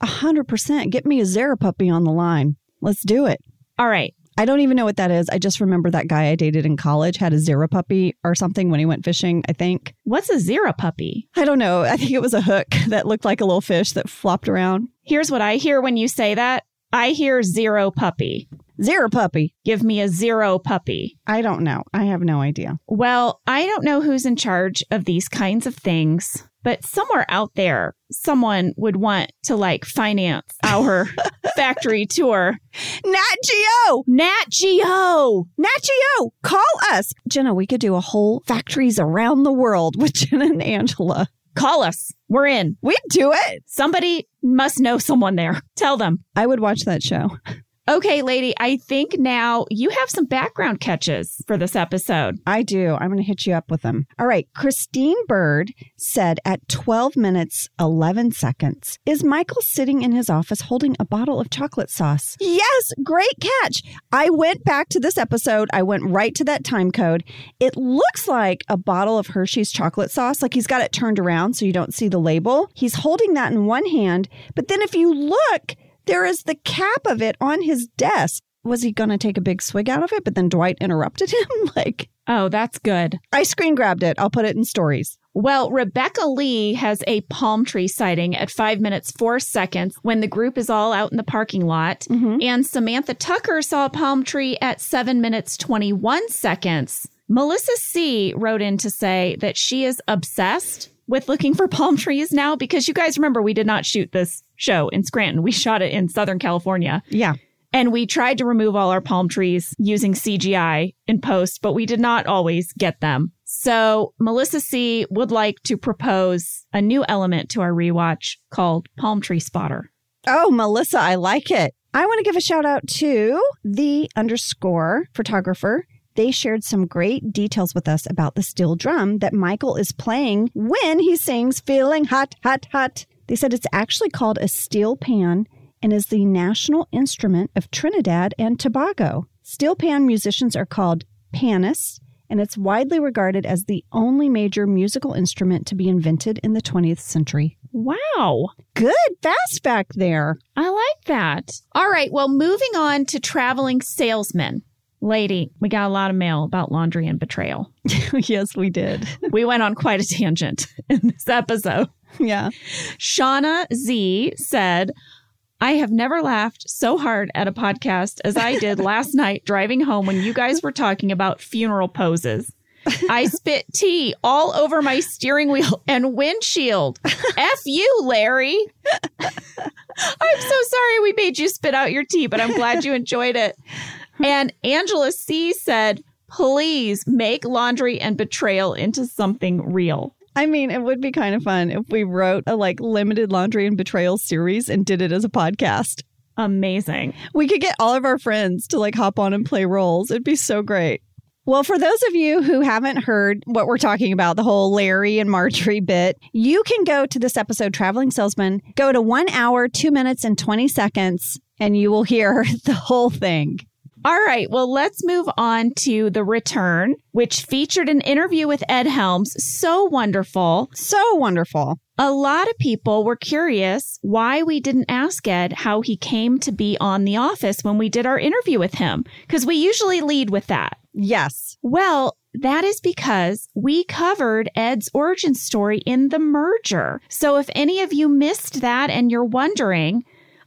A hundred percent. Get me a Zara puppy on the line. Let's do it. All right. I don't even know what that is. I just remember that guy I dated in college had a Zara puppy or something when he went fishing, I think. What's a Zira puppy? I don't know. I think it was a hook that looked like a little fish that flopped around. Here's what I hear when you say that I hear zero puppy. Zero puppy. Give me a zero puppy. I don't know. I have no idea. Well, I don't know who's in charge of these kinds of things, but somewhere out there, someone would want to like finance our factory tour. Nat Geo! Nat Geo! Nat Geo! Call us! Jenna, we could do a whole factories around the world with Jenna and Angela. Call us. We're in. We'd do it. Somebody must know someone there. Tell them. I would watch that show. Okay, lady, I think now you have some background catches for this episode. I do. I'm going to hit you up with them. All right. Christine Bird said at 12 minutes, 11 seconds, is Michael sitting in his office holding a bottle of chocolate sauce? Yes. Great catch. I went back to this episode. I went right to that time code. It looks like a bottle of Hershey's chocolate sauce. Like he's got it turned around so you don't see the label. He's holding that in one hand. But then if you look, there is the cap of it on his desk. Was he going to take a big swig out of it? But then Dwight interrupted him. like, Oh, that's good. I screen grabbed it. I'll put it in stories. Well, Rebecca Lee has a palm tree sighting at five minutes, four seconds when the group is all out in the parking lot. Mhm. And Samantha Tucker saw a palm tree at seven minutes, 21 seconds. Melissa C wrote in to say that she is obsessed with looking for palm trees now because you guys remember we did not shoot this show in Scranton. We shot it in Southern California. Yeah. And we tried to remove all our palm trees using CGI in post, but we did not always get them. So Melissa C would like to propose a new element to our rewatch called Palm Tree Spotter. Oh, Melissa, I like it. I want to give a shout out to the underscore photographer. They shared some great details with us about the steel drum that Michael is playing when he sings Feeling Hot, Hot, Hot. They said it's actually called a steel pan and is the national instrument of Trinidad and Tobago. Steel pan musicians are called panists, and it's widely regarded as the only major musical instrument to be invented in the 20th century. Wow. Good fast fact there. I like that. All right. Well, moving on to traveling salesmen. Lady, we got a lot of mail about laundry and betrayal. yes, we did. We went on quite a tangent in this episode. Yeah. Shauna Z said, I have never laughed so hard at a podcast as I did last night driving home when you guys were talking about funeral poses. I spit tea all over my steering wheel and windshield. F you, Larry. I'm so sorry we made you spit out your tea, but I'm glad you enjoyed it. And Angela C said, please make laundry and betrayal into something real. I mean, it would be kind of fun if we wrote a like limited laundry and betrayal series and did it as a podcast. Amazing. We could get all of our friends to like hop on and play roles. It'd be so great. Well, for those of you who haven't heard what we're talking about, the whole Larry and Marjorie bit, you can go to this episode, Traveling Salesman, go to one hour, two minutes, and 20 seconds, and you will hear the whole thing. All right. Well, let's move on to The Return, which featured an interview with Ed Helms. So wonderful. So wonderful. A lot of people were curious why we didn't ask Ed how he came to be on The Office when we did our interview with him, because we usually lead with that. Yes. Well, that is because we covered Ed's origin story in the merger. So if any of you missed that and you're wondering,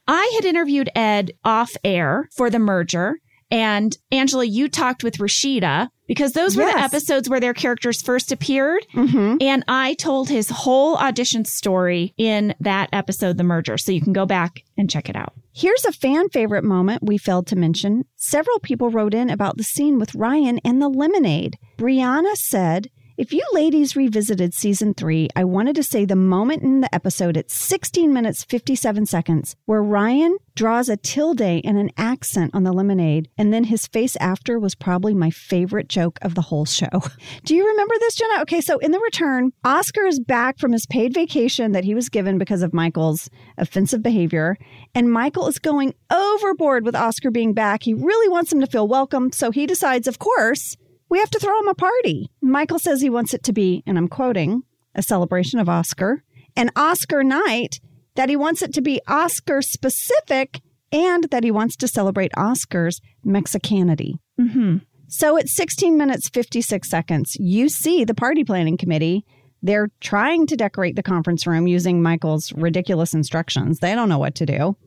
I had interviewed Ed off air for the merger. And Angela, you talked with Rashida because those were the episodes where their characters first appeared. Mm-hmm. And I told his whole audition story in that episode, The Merger. So you can go back and check it out. Here's a fan favorite moment we failed to mention. Several people wrote in about the scene with Ryan and the lemonade. Brianna said, if you ladies revisited season three, I wanted to say the moment in the episode at 16 minutes 57 seconds where Ryan draws a tilde and an accent on the lemonade, and then his face after was probably my favorite joke of the whole show. Do you remember this, Jenna? Okay, so in the return, Oscar is back from his paid vacation that he was given because of Michael's offensive behavior, and Michael is going overboard with Oscar being back. He really wants him to feel welcome, so he decides, of course, we have to throw him a party. Michael says he wants it to be, and I'm quoting, a celebration of Oscar, an Oscar night, that he wants it to be Oscar specific, and that he wants to celebrate Oscar's Mexicanity. Mm-hmm. So at 16 minutes 56 seconds, you see the party planning committee. They're trying to decorate the conference room using Michael's ridiculous instructions. They don't know what to do.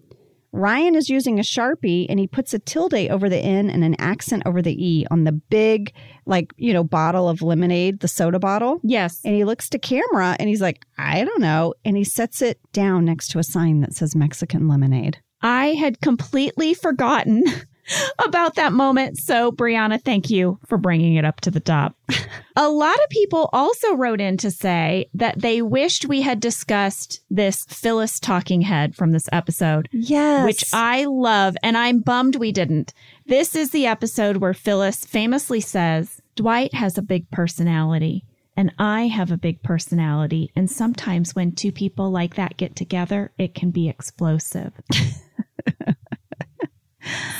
Ryan is using a Sharpie and he puts a tilde over the N and an accent over the E on the big, like, you know, bottle of lemonade, the soda bottle. Yes. And he looks to camera and he's like, I don't know. And he sets it down next to a sign that says Mexican lemonade. I had completely forgotten about that moment. So, Brianna, thank you for bringing it up to the top. A lot of people also wrote in to say that they wished we had discussed this Phyllis talking head from this episode, Yes. which I love, and I'm bummed we didn't. This is the episode where Phyllis famously says, Dwight has a big personality. And I have a big personality. And sometimes when two people like that get together, it can be explosive.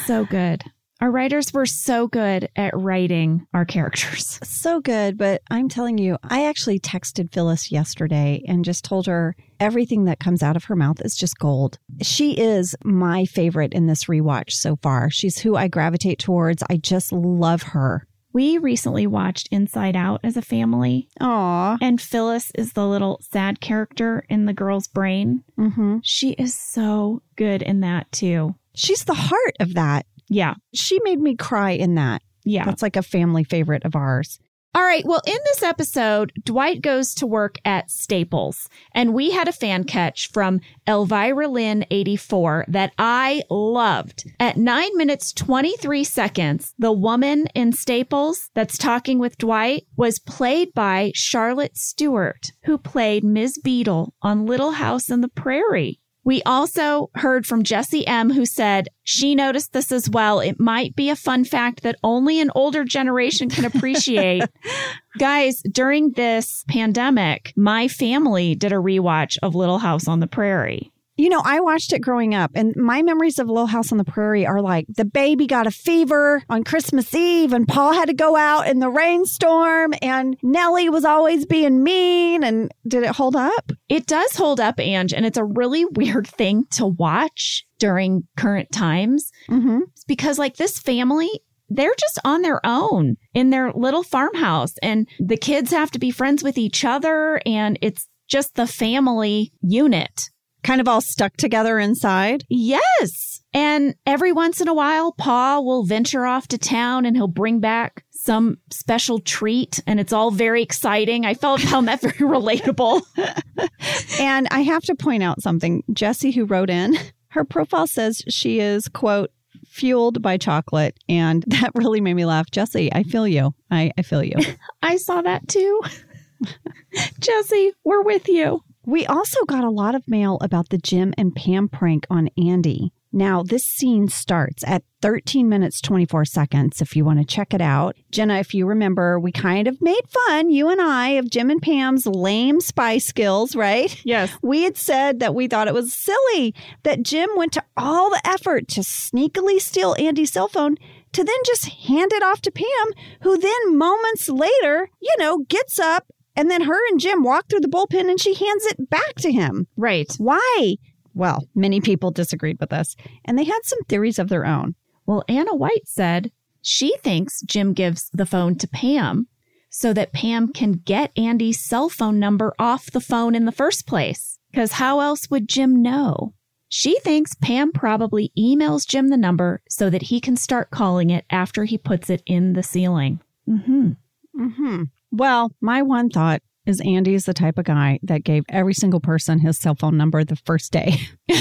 so good. Our writers were so good at writing our characters. so good. But I'm telling you, I actually texted Phyllis yesterday and just told her everything that comes out of her mouth is just gold. She is my favorite in this rewatch so far. She's who I gravitate towards. I just love her. We recently watched Inside Out as a family, Aw. and Phyllis is the little sad character in the girl's brain. Mm-hmm. She is so good in that too. She's the heart of that. Yeah. She made me cry in that. Yeah. That's like a family favorite of ours. All right. Well, in this episode, Dwight goes to work at Staples, and we had a fan catch from Elvira Lynn 84 that I loved. At nine minutes, 23 seconds, the woman in Staples that's talking with Dwight was played by Charlotte Stewart, who played Ms. Beadle on Little House on the Prairie. We also heard from Jessie M, who said she noticed this as well. It might be a fun fact that only an older generation can appreciate. Guys, during this pandemic, my family did a rewatch of Little House on the Prairie. You know, I watched it growing up, and my memories of Little House on the Prairie are like the baby got a fever on Christmas Eve, and Paul had to go out in the rainstorm, and Nellie was always being mean. And did it hold up? It does hold up, Ange, and it's a really weird thing to watch during current times Mm-hmm. because, like, this family, they're just on their own in their little farmhouse, and the kids have to be friends with each other, and it's just the family unit. Kind of all stuck together inside. Yes. And every once in a while, Pa will venture off to town and he'll bring back some special treat and it's all very exciting. I felt found that very relatable. And I have to point out something. Jessie, who wrote in, her profile says she is, quote, fueled by chocolate. And that really made me laugh. Jesse, I feel you. I, I feel you. I saw that too. Jesse, we're with you. We also got a lot of mail about the Jim and Pam prank on Andy. Now, this scene starts at 13 minutes 24 seconds if you want to check it out. Jenna, if you remember, we kind of made fun, you and I, of Jim and Pam's lame spy skills, right? Yes. We had said that we thought it was silly that Jim went to all the effort to sneakily steal Andy's cell phone to then just hand it off to Pam, who then moments later, you know, gets up and then her and Jim walk through the bullpen and she hands it back to him. Right. Why? Well, many people disagreed with us, and they had some theories of their own. Well, Anna White said she thinks Jim gives the phone to Pam so that Pam can get Andy's cell phone number off the phone in the first place. Because how else would Jim know? She thinks Pam probably emails Jim the number so that he can start calling it after he puts it in the ceiling. hmm Mm-hmm. Well, my one thought is Andy is the type of guy that gave every single person his cell phone number the first day.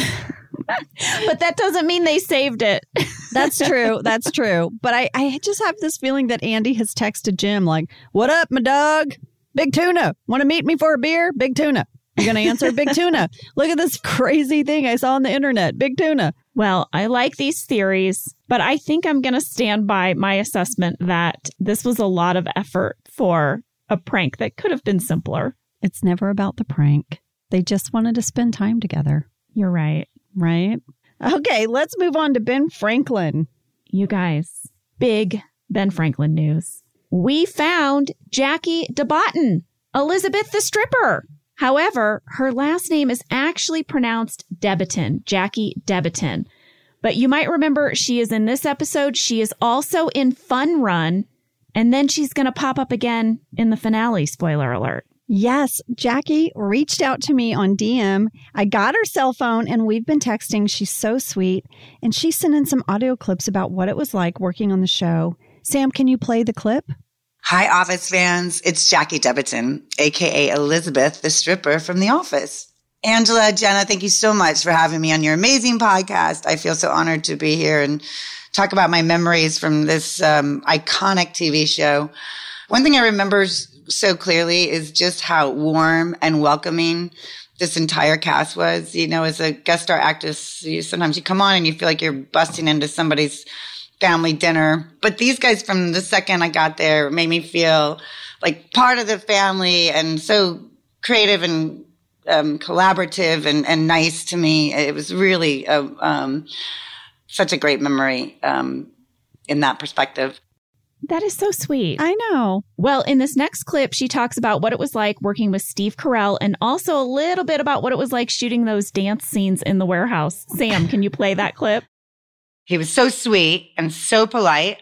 But that doesn't mean they saved it. That's true. That's true. But I, I just have this feeling that Andy has texted Jim like, What up, my dog? Big tuna. Want to meet me for a beer? Big tuna. You're going to answer big tuna? Look at this crazy thing I saw on the internet. Big tuna. Well, I like these theories, but I think I'm going to stand by my assessment that this was a lot of effort for a prank that could have been simpler. It's never about the prank. They just wanted to spend time together, You're right. right? Okay, let's move on to Ben Franklin. You guys, big Ben Franklin news. We found Jackie DeBotton, Elizabeth the stripper. However, her last name is actually pronounced Debiton, Jackie Debiton. But you might remember she is in this episode. She is also in Fun Run, and then she's going to pop up again in the finale. Spoiler alert. Yes, Jackie reached out to me on DM. I got her cell phone and we've been texting. She's so sweet. And she sent in some audio clips about what it was like working on the show. Sam, can you play the clip? Hi, Office fans. It's Jackie Debiton, aka Elizabeth, the stripper from The Office. Angela, Jenna, thank you so much for having me on your amazing podcast. I feel so honored to be here and talk about my memories from this um, iconic TV show. One thing I remember so clearly is just how warm and welcoming this entire cast was. You know, as a guest star actress, you, sometimes you come on and you feel like you're busting into somebody's family dinner. But these guys from the second I got there made me feel like part of the family and so creative and um, collaborative and, and nice to me. It was really a, um, such a great memory um, in that perspective. That is so sweet. I know. Well, in this next clip, she talks about what it was like working with Steve Carell and also a little bit about what it was like shooting those dance scenes in the warehouse. Sam, can you play that clip? He was so sweet and so polite.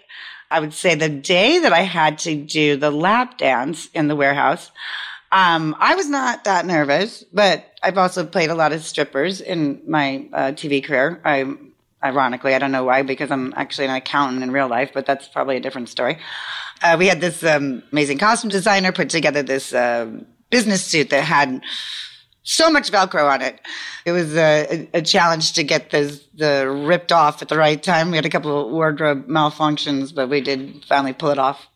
I would say the day that I had to do the lap dance in the warehouse, um, I was not that nervous, but I've also played a lot of strippers in my uh, TV career. I, ironically, I don't know why, because I'm actually an accountant in real life, but that's probably a different story. uh, we had this um, amazing costume designer put together this um, business suit that had so much Velcro on it. It was a, a, challenge to get the the ripped off at the right time. We had a couple of wardrobe malfunctions, but we did finally pull it off.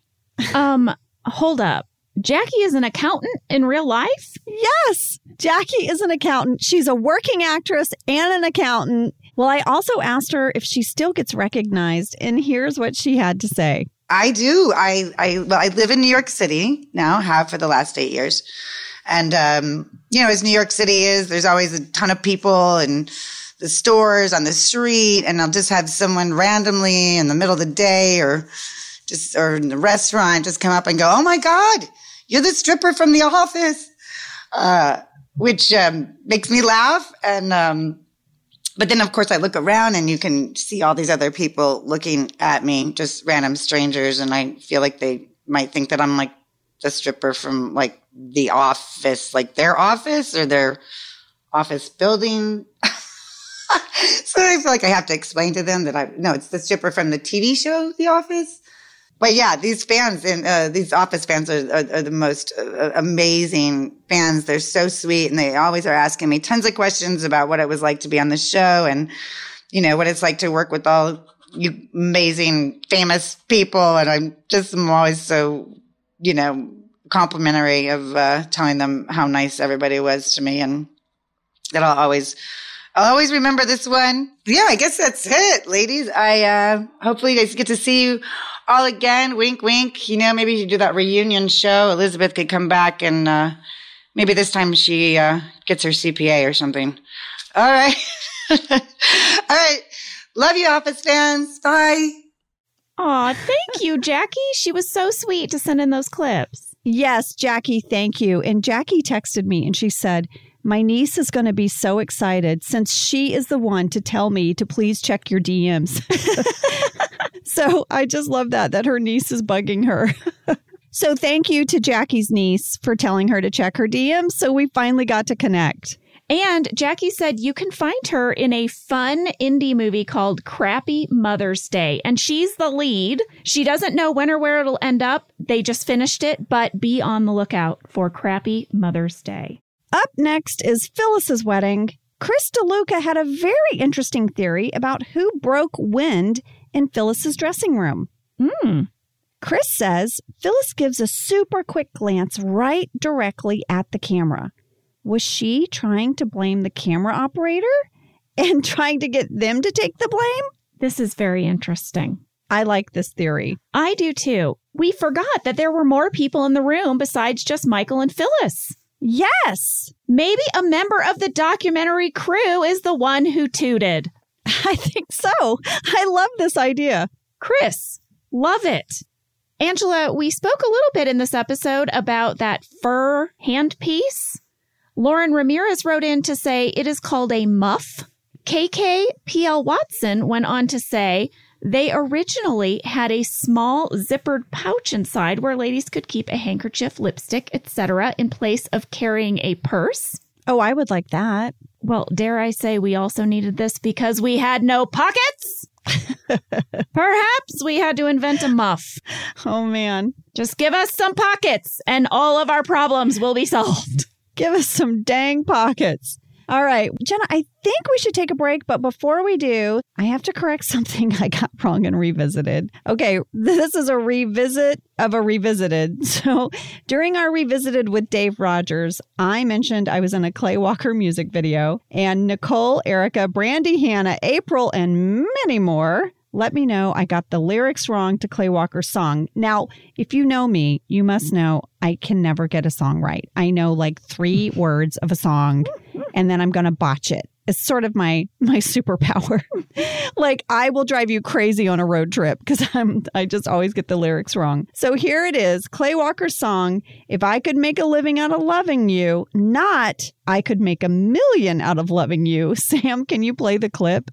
Um, hold up. Jackie is an accountant in real life? Yes. Jackie is an accountant. She's a working actress and an accountant. Well, I also asked her if she still gets recognized, and here's what she had to say. I do. I, I, well, I live in New York City now, have for the last eight years. And, um, you know, as New York City is, there's always a ton of people and the stores on the street. And I'll just have someone randomly in the middle of the day or just, or in the restaurant just come up and go, Oh my God, you're the stripper from the office. Uh, which, um, makes me laugh. And, um, but then of course I look around and you can see all these other people looking at me, just random strangers. And I feel like they might think that I'm like the stripper from like the office, like their office or their office building. so I feel like I have to explain to them that I no, it's the stripper from the TV show The Office. But yeah, these fans and uh, these Office fans are, are, are the most uh, amazing fans. They're so sweet, and they always are asking me tons of questions about what it was like to be on the show, and you know what it's like to work with all you amazing, famous people. And I'm just I'm always so you know, complimentary of uh, telling them how nice everybody was to me, and that I'll always, I'll always remember this one. Yeah, I guess that's it, ladies. I uh, hopefully you guys get to see you all again. Wink, wink. You know, maybe you do that reunion show. Elizabeth could come back, and uh, maybe this time she uh, gets her CPA or something. All right, all right. Love you, Office fans. Bye. Aw, thank you, Jackie. She was so sweet to send in those clips. Yes, Jackie, thank you. And Jackie texted me and she said, My niece is going to be so excited since she is the one to tell me to please check your DMs. so I just love that, that her niece is bugging her. so thank you to Jackie's niece for telling her to check her DMs. So we finally got to connect. And Jackie said you can find her in a fun indie movie called Crappy Mother's Day. And she's the lead. She doesn't know when or where it'll end up. They just finished it, but be on the lookout for Crappy Mother's Day. Up next is Phyllis's wedding. Chris DeLuca had a very interesting theory about who broke wind in Phyllis's dressing room. Hmm. Chris says Phyllis gives a super quick glance right directly at the camera. Was she trying to blame the camera operator and trying to get them to take the blame? This is very interesting. I like this theory. I do too. We forgot that there were more people in the room besides just Michael and Phyllis. Yes. Maybe a member of the documentary crew is the one who tooted. I think so. I love this idea. Chris, love it. Angela, we spoke a little bit in this episode about that fur handpiece. Lauren Ramirez wrote in to say it is called a muff. KKPL Watson went on to say they originally had a small zippered pouch inside where ladies could keep a handkerchief, lipstick, etc. in place of carrying a purse. Oh, I would like that. Well, dare I say we also needed this because we had no pockets? Perhaps we had to invent a muff. Oh man. Just give us some pockets and all of our problems will be solved. Give us some dang pockets. All right, Jenna, I think we should take a break, but before we do, I have to correct something I got wrong and revisited. Okay, this is a revisit of a revisited. So, during our revisited with Dave Rogers, I mentioned I was in a Clay Walker music video, and Nicole, Erica, Brandy, Hannah, April, and many more let me know I got the lyrics wrong to Clay Walker's song. Now, if you know me, you must know I can never get a song right. I know like three words of a song and then I'm going to botch it. It's sort of my my superpower. like I will drive you crazy on a road trip because I'm I just always get the lyrics wrong. So here it is, Clay Walker's song, If I Could Make a Living Out of Loving You, not I could make a million out of loving you. Sam, can you play the clip?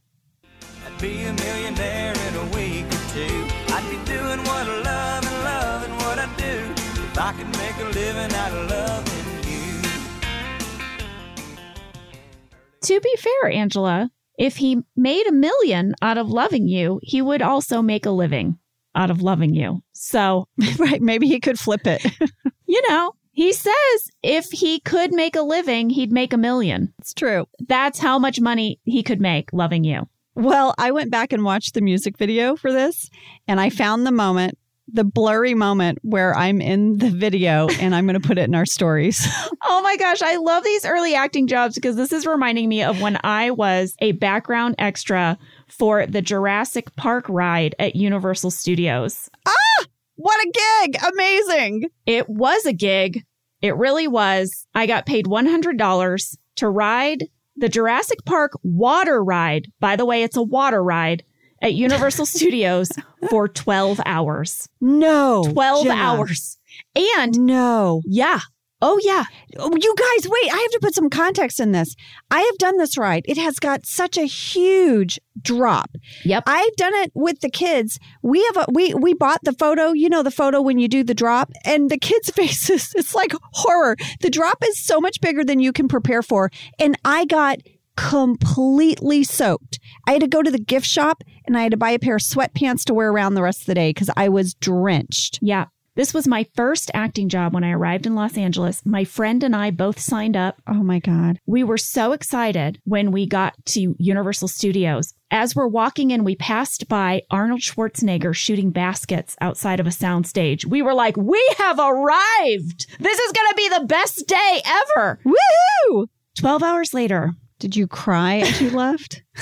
To be fair, Angela, if he made a million out of loving you, he would also make a living. out of loving you. So, right. Maybe he could flip it. you know, he says if he could make a living, he'd make a million. it's true. That's how much money he could make loving you. Well, I went back and watched the music video for this, and I found the moment, the blurry moment where I'm in the video, and I'm going to put it in our stories. Oh my gosh, I love these early acting jobs because this is reminding me of when I was a background extra for the Jurassic Park ride at Universal Studios. Ah, what a gig! Amazing. It was a gig. It really was. I got paid $100 to ride the Jurassic Park water ride. By the way, it's a water ride at Universal Studios for 12 hours. No. 12 Jenna. hours. And No. yeah. Oh, yeah. Oh, you guys, wait, I have to put some context in this. I have done this ride. It has got such a huge drop. Yep. I've done it with the kids. We have a we we bought the photo, you know the photo when you do the drop and the kids' faces, it's like horror. The drop is so much bigger than you can prepare for and I got completely soaked. I had to go to the gift shop and I had to buy a pair of sweatpants to wear around the rest of the day cuz I was drenched. Yeah. This was my first acting job when I arrived in Los Angeles. My friend and I both signed up. Oh my god. We were so excited when we got to Universal Studios. As we're walking in, we passed by Arnold Schwarzenegger shooting baskets outside of a soundstage. We were like, we have arrived. This is going to be the best day ever. Woohoo! 12 hours later, Did you cry as you left?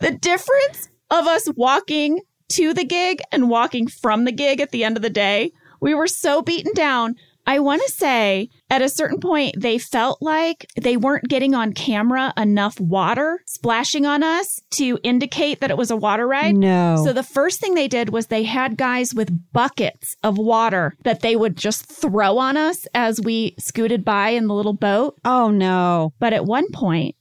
the difference of us walking to the gig and walking from the gig at the end of the day, we were so beaten down. I want to say at a certain point, they felt like they weren't getting on camera enough water splashing on us to indicate that it was a water ride. No. So the first thing they did was they had guys with buckets of water that they would just throw on us as we scooted by in the little boat. oh no. But at one point,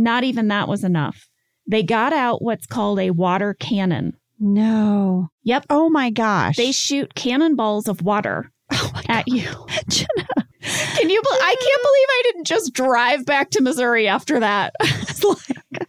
not even that was enough. They got out what's called a water cannon. No. Yep. Oh my gosh. They shoot cannonballs of water oh at you. Jenna. Can you? I can't believe I didn't just drive back to Missouri after that. It's like,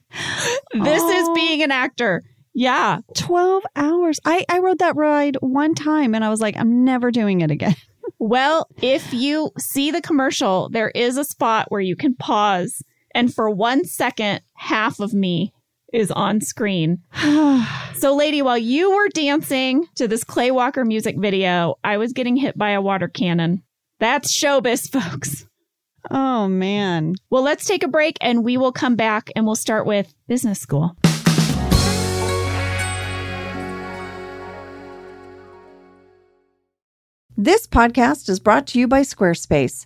this is Oh. being an actor. Yeah. 12 hours. I, I rode that ride one time and I was like, I'm never doing it again. Well, if you see the commercial, there is a spot where you can pause, and for one second, half of me is on screen. So, lady, while you were dancing to this Clay Walker music video, I was getting hit by a water cannon. That's showbiz, folks. oh man. Well, let's take a break and we will come back and we'll start with business school. This podcast is brought to you by Squarespace.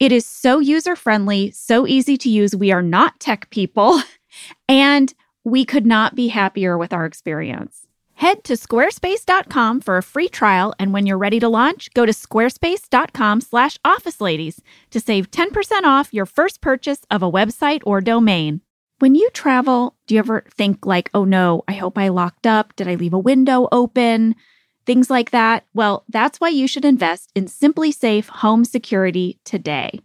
it is so user friendly, so easy to use. We are not tech people, and we could not be happier with our experience. Head to squarespace.com for a free trial, and when you're ready to launch, go to squarespace.com/slash office ladies to save 10% off your first purchase of a website or domain. When you travel, do you ever think like, oh no, I hope I locked up? Did I leave a window open? Things like that. Well, that's why you should invest in SimpliSafe Home Security today.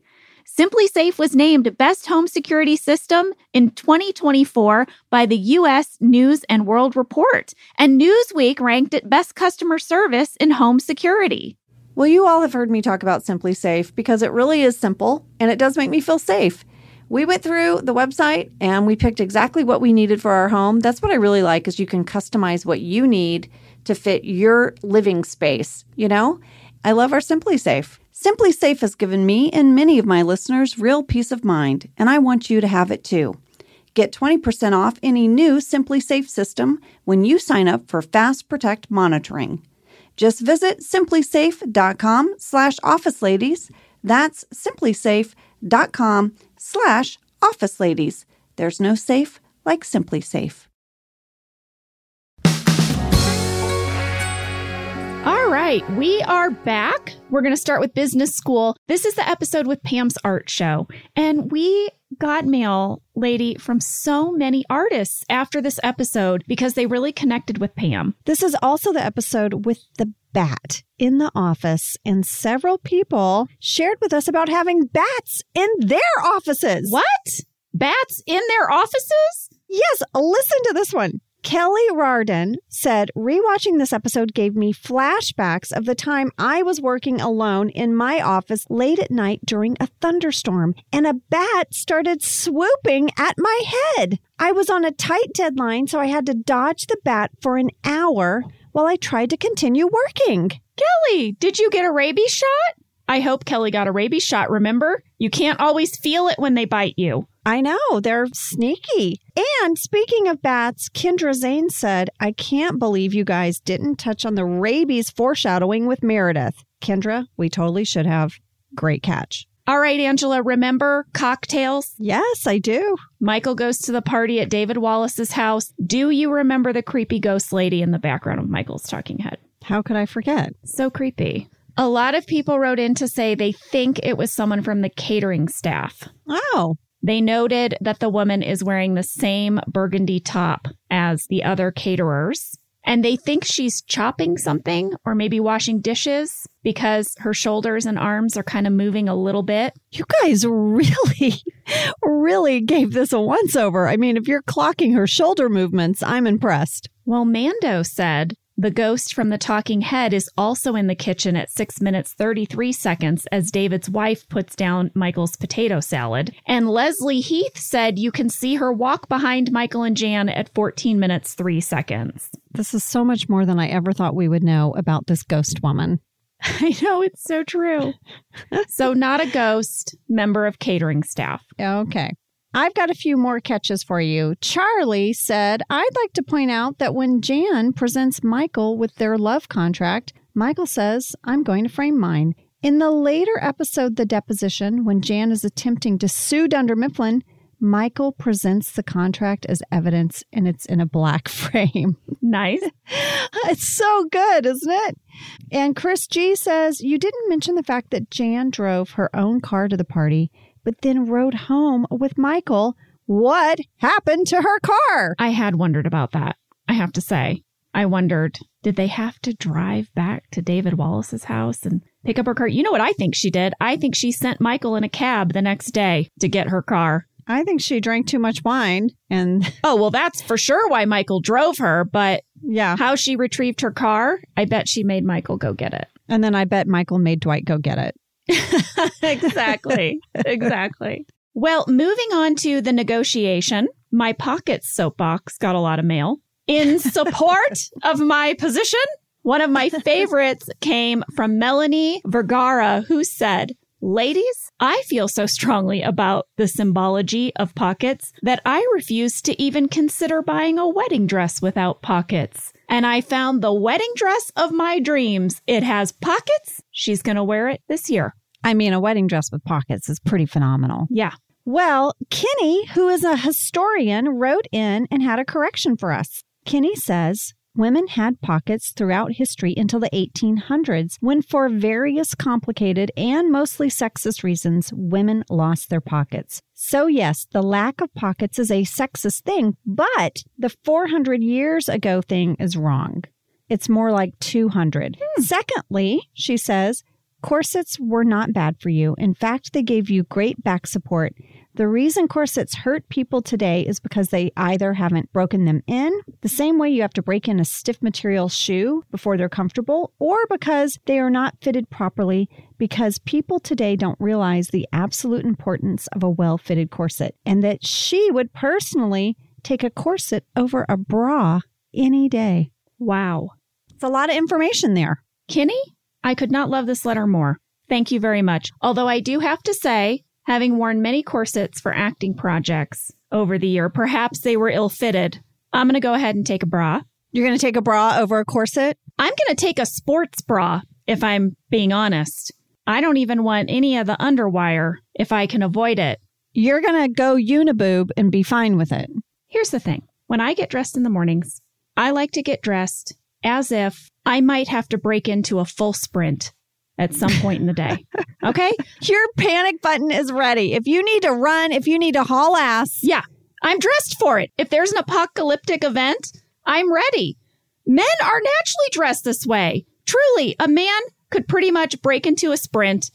SimpliSafe was named Best Home Security System in 2024 by the US News and World Report, and Newsweek ranked it Best Customer Service in Home Security. Well, you all have heard me talk about SimpliSafe because it really is simple and it does make me feel safe. We went through the website and we picked exactly what we needed for our home. That's what I really like is you can customize what you need to fit your living space, you know? I love our SimpliSafe. Simply Safe has given me and many of my listeners real peace of mind, and I want you to have it too. Get 20% off any new SimpliSafe system when you sign up for Fast Protect monitoring. Just visit simplisafe.com slash office ladies. That's simplisafe.com slash office ladies. There's no safe like SimpliSafe. Right, we are back. We're going to start with business school. This is the episode with Pam's art show. And we got mail, lady, from so many artists after this episode because they really connected with Pam. This is also the episode with the bat in the office, and several people shared with us about having bats in their offices. What? Bats in their offices? Yes, listen to this one. Kelly Rarden said, rewatching this episode gave me flashbacks of the time I was working alone in my office late at night during a thunderstorm, and a bat started swooping at my head. I was on a tight deadline, so I had to dodge the bat for an hour while I tried to continue working. Kelly, did you get a rabies shot? I hope Kelly got a rabies shot, remember? You can't always feel it when they bite you. I know, they're sneaky. And speaking of bats, Kendra Zane said, I can't believe you guys didn't touch on the rabies foreshadowing with Meredith. Kendra, we totally should have. Great catch. All right, Angela, remember cocktails? Yes, I do. Michael goes to the party at David Wallace's house. Do you remember the creepy ghost lady in the background of Michael's talking head? How could I forget? So creepy. A lot of people wrote in to say they think it was someone from the catering staff. Oh, They noted that the woman is wearing the same burgundy top as the other caterers. And they think she's chopping something or maybe washing dishes because her shoulders and arms are kind of moving a little bit. you guys really, really gave this a once over. I mean, if you're clocking her shoulder movements, I'm impressed. Well, Mando said the ghost from the talking head is also in the kitchen at 6 minutes 33 seconds as David's wife puts down Michael's potato salad. And Leslie Heath said you can see her walk behind Michael and Jan at 14 minutes 3 seconds. This is so much more than I ever thought we would know about this ghost woman. I know it's so true. so, not a ghost, member of catering staff. Okay. I've got a few more catches for you. Charlie said, I'd like to point out that when Jan presents Michael with their love contract, Michael says, I'm going to frame mine. In the later episode, The Deposition, when Jan is attempting to sue Dunder Mifflin, Michael presents the contract as evidence and it's in a black frame. Nice. it's so good, isn't it? And Chris G says, You didn't mention the fact that Jan drove her own car to the party, but then rode home with Michael. What happened to her car? I had wondered about that. I have to say, I wondered, did they have to drive back to David Wallace's house and pick up her car? You know what I think she did? I think she sent Michael in a cab the next day to get her car. I think she drank too much wine. And Oh, well, that's for sure why Michael drove her, but yeah. how she retrieved her car, I bet she made Michael go get it. And then I bet Michael made Dwight go get it. exactly. exactly. Well, moving on to the negotiation, my pocket soapbox got a lot of mail. In support of my position, one of my favorites came from Melanie Vergara, who said, Ladies, I feel so strongly about the symbology of pockets that I refuse to even consider buying a wedding dress without pockets. And I found the wedding dress of my dreams. It has pockets. She's going to wear it this year. I mean, a wedding dress with pockets is pretty phenomenal. Yeah. Well, Kenny, who is a historian, wrote in and had a correction for us. Kenny says, Women had pockets throughout history until the 1800s, when, for various complicated and mostly sexist reasons, women lost their pockets. So, yes, the lack of pockets is a sexist thing, but the 400 years ago thing is wrong. It's more like 200. Hmm. Secondly, she says, corsets were not bad for you. In fact, they gave you great back support. The reason corsets hurt people today is because they either haven't broken them in, the same way you have to break in a stiff material shoe before they're comfortable, or because they are not fitted properly because people today don't realize the absolute importance of a well fitted corset and that she would personally take a corset over a bra any day. Wow. It's a lot of information there. Kenny, I could not love this letter more. Thank you very much. Although I do have to say, having worn many corsets for acting projects over the year, perhaps they were ill fitted. I'm going to go ahead and take a bra. You're going to take a bra over a corset? I'm going to take a sports bra, if I'm being honest. I don't even want any of the underwire if I can avoid it. You're going to go uniboob and be fine with it. Here's the thing when I get dressed in the mornings, I like to get dressed as if I might have to break into a full sprint at some point in the day. Okay? Your panic button is ready. If you need to run, if you need to haul ass, Yeah, I'm dressed for it. If there's an apocalyptic event, I'm ready. Men are naturally dressed this way. Truly, a man could pretty much break into a sprint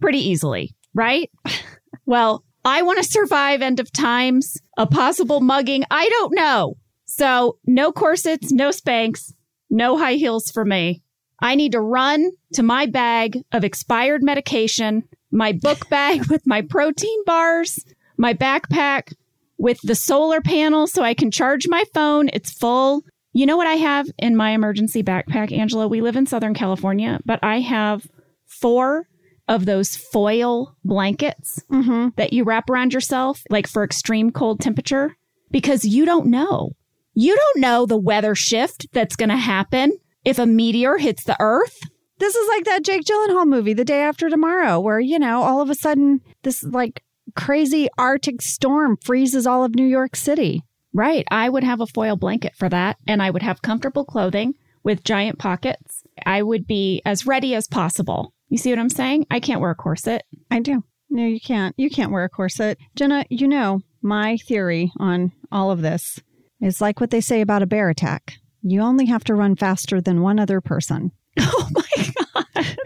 pretty easily, right? well, I want to survive end of times, a possible mugging. I don't know. So, no corsets, no Spanx, no high heels for me. I need to run to my bag of expired medication, my book bag with my protein bars, my backpack with the solar panel so I can charge my phone. It's full. You know what I have in my emergency backpack, Angela? We live in Southern California, but I have four of those foil blankets mm-hmm. that you wrap around yourself, like for extreme cold temperature, because you don't know. You don't know the weather shift that's going to happen if a meteor hits the earth. this is like that Jake Gyllenhaal movie, The Day After Tomorrow, where, you know, all of a sudden this like crazy Arctic storm freezes all of New York City. Right. I would have a foil blanket for that, and I would have comfortable clothing with giant pockets. I would be as ready as possible. You see what I'm saying? I can't wear a corset. I do. No, you can't. You can't wear a corset. Jenna, you know, my theory on all of this is like what they say about a bear attack. You only have to run faster than one other person. Oh my God.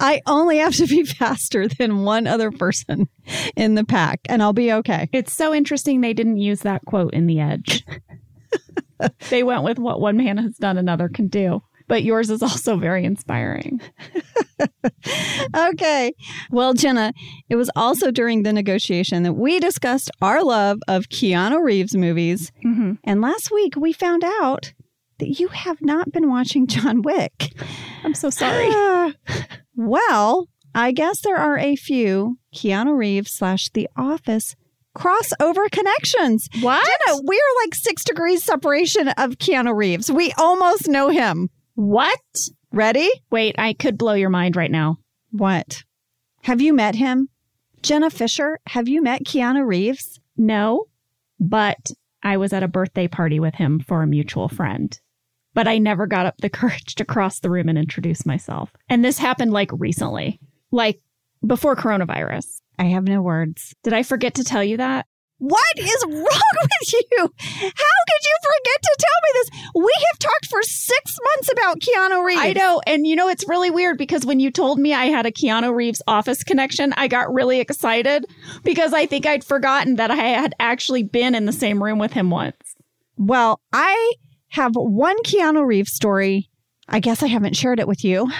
I only have to be faster than one other person in the pack, and I'll be okay. It's so interesting they didn't use that quote in The Edge. they went with what one man has done, another can do. But yours is also very inspiring. Okay. Well, Jenna, it was also during the negotiation that we discussed our love of Keanu Reeves movies. Mm-hmm. And last week we found out that you have not been watching John Wick. I'm so sorry. Ah, well, I guess there are a few Keanu Reeves slash The Office crossover connections. what? Jenna, we are like six degrees separation of Keanu Reeves. We almost know him. What? Ready? Wait, I could blow your mind right now. What? Have you met him? Jenna Fischer, have you met Keanu Reeves? No, but I was at a birthday party with him for a mutual friend. But I never got up the courage to cross the room and introduce myself. And this happened like recently, like before coronavirus. I have no words. Did I forget to tell you that? What is wrong with you? How could you forget to tell me this? We have talked for six months about Keanu Reeves. I know. And you know, it's really weird because when you told me I had a Keanu Reeves office connection, I got really excited because I think I'd forgotten that I had actually been in the same room with him once. Well, I have one Keanu Reeves story. I guess I haven't shared it with you.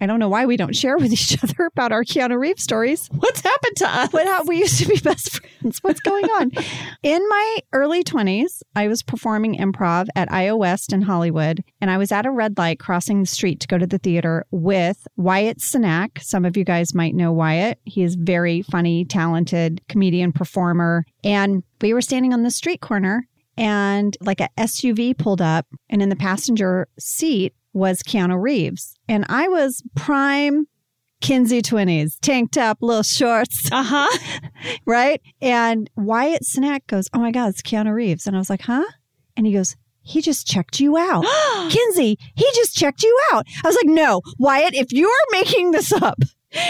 I don't know why we don't share with each other about our Keanu Reeves stories. What's happened to us? How we used to be best friends. What's going on? in my early 20s, I was performing improv at IO West in Hollywood, and I was at a red light crossing the street to go to the theater with Wyatt Cenac. Some of you guys might know Wyatt. He is very funny, talented comedian, performer. And we were standing on the street corner, and like a SUV pulled up, and in the passenger seat was Keanu Reeves. And I was prime Kinsey 20s, tank top, little shorts, Uh huh. right? And Wyatt Cenac goes, Oh my God, it's Keanu Reeves. And I was like, Huh? And he goes, He just checked you out. Kinsey, he just checked you out. I was like, No, Wyatt, if you are making this up,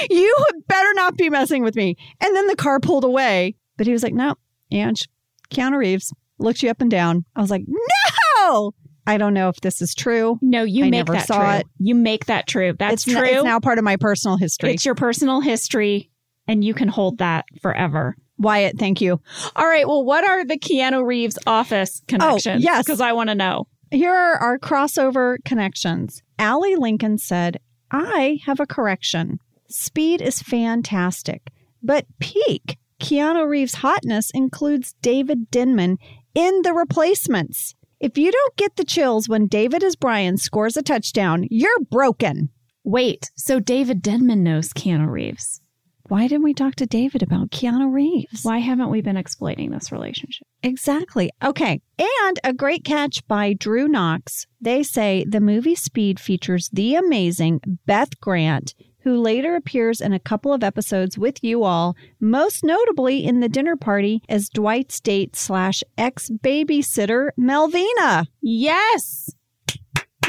you better not be messing with me. And then the car pulled away. But he was like, No, Ange, Keanu Reeves looked you up and down. I was like, No. I don't know if this is true. No, you I make never that saw true. it. You make that true. That's it's, n- true. it's now part of my personal history. It's your personal history, and you can hold that forever. Wyatt, thank you. All right. Well, what are the Keanu Reeves office oh, connections? Oh, yes. Because I want to know. Here are our crossover connections. Allie Lincoln said, I have a correction. Speed is fantastic, but peak Keanu Reeves' hotness includes David Denman in the replacements. If you don't get the chills when David as Brian scores a touchdown, you're broken. Wait. So David Denman knows Keanu Reeves. Why didn't we talk to David about Keanu Reeves? Why haven't we been exploiting this relationship? Exactly. Okay. And a great catch by Drew Knox. They say the movie Speed features the amazing Beth Grant, who later appears in a couple of episodes with you all, most notably in the dinner party as Dwight's date slash ex babysitter Melvina. Yes.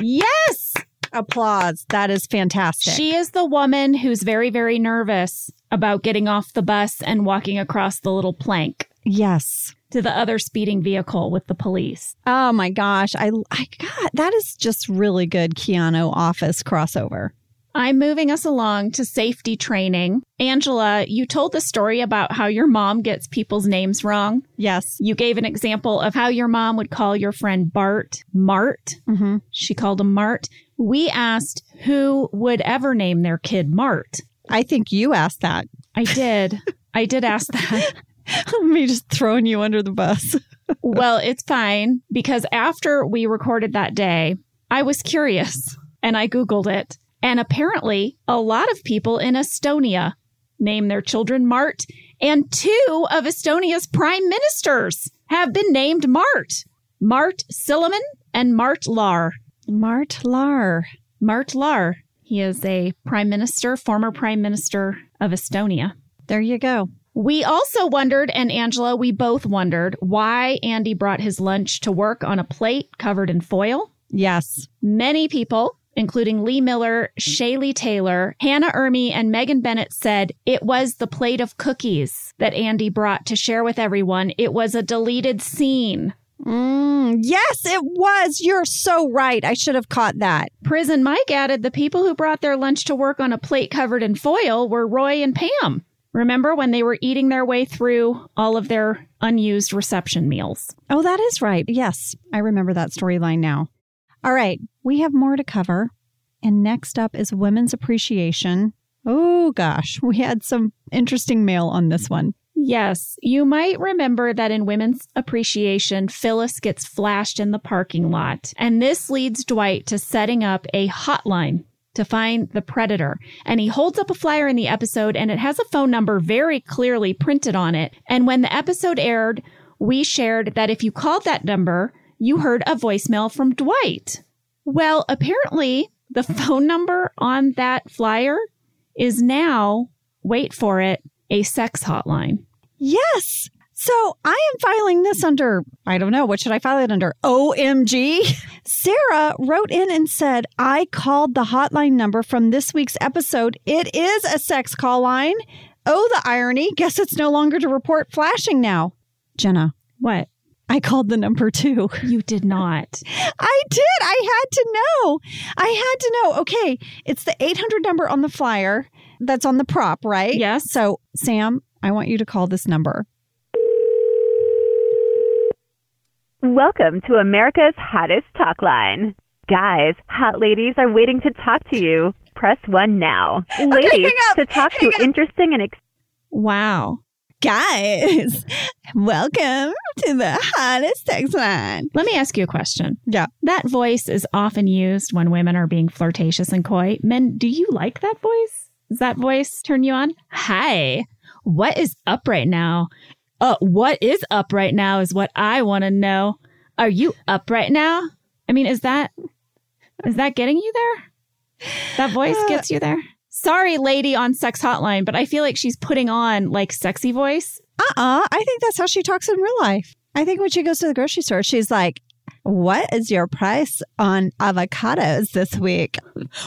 Yes. Applause. That is fantastic. She is the woman who's very, very nervous about getting off the bus and walking across the little plank yes. to the other speeding vehicle with the police. Oh my gosh. I, I God, that is just really good Keanu office crossover. I'm moving us along to safety training. Angela, you told the story about how your mom gets people's names wrong. Yes. You gave an example of how your mom would call your friend Bart Mart. Mm-hmm. She called him Mart. We asked who would ever name their kid Mart. I think you asked that. I did. I did ask that. Me just throwing you under the bus. well, it's fine because after we recorded that day, I was curious and I Googled it. And apparently, a lot of people in Estonia name their children Mart, and two of Estonia's prime ministers have been named Mart Mart Siimann and Mart Laar. Mart Laar. Mart Laar. He is a prime minister, former prime minister of Estonia. There you go. We also wondered, and Angela, we both wondered why Andy brought his lunch to work on a plate covered in foil. Yes. Many people, including Lee Miller, Shaylee Taylor, Hannah Ermy, and Megan Bennett, said it was the plate of cookies that Andy brought to share with everyone. It was a deleted scene. Mm, yes, it was. You're so right. I should have caught that. Prison Mike added the people who brought their lunch to work on a plate covered in foil were Roy and Pam. Remember when they were eating their way through all of their unused reception meals? Oh, that is right. Yes, I remember that storyline now. All right, we have more to cover. And next up is Women's Appreciation. Oh, gosh, we had some interesting mail on this one. Yes, you might remember that in Women's Appreciation, Phyllis gets flashed in the parking lot. And this leads Dwight to setting up a hotline to find the predator. And he holds up a flyer in the episode and it has a phone number very clearly printed on it. And when the episode aired, we shared that if you called that number, you heard a voicemail from Dwight. Well, apparently the phone number on that flyer is now, wait for it, a sex hotline. Yes. So I am filing this under, I don't know, what should I file it under? OMG. Sarah wrote in and said, I called the hotline number from this week's episode. It is a sex call line. Oh, the irony. Guess it's no longer to report flashing now. Jenna, What? I called the number too. You did not. I did. I had to know. I had to know. Okay. It's the 800 number on the flyer that's on the prop, right? Yes. So, Sam, I want you to call this number. Welcome to America's hottest talk line. Guys, hot ladies are waiting to talk to you. Press one now. Ladies, hang up, to talk hang to up. interesting and ex- Wow. Guys, welcome to the hottest text line. Let me ask you a question. Yeah. That voice is often used when women are being flirtatious and coy. Men, do you like that voice? Does that voice turn you on? Hi. What is up right now? Uh, what is up right now is what I want to know. Are you up right now? I mean, is that is that getting you there? That voice gets you there? Sorry, lady on sex hotline, but I feel like she's putting on like sexy voice. Uh uh I think that's how she talks in real life. I think when she goes to the grocery store, she's like, What is your price on avocados this week?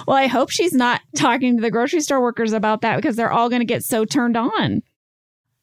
Well, I hope she's not talking to the grocery store workers about that because they're all going to get so turned on.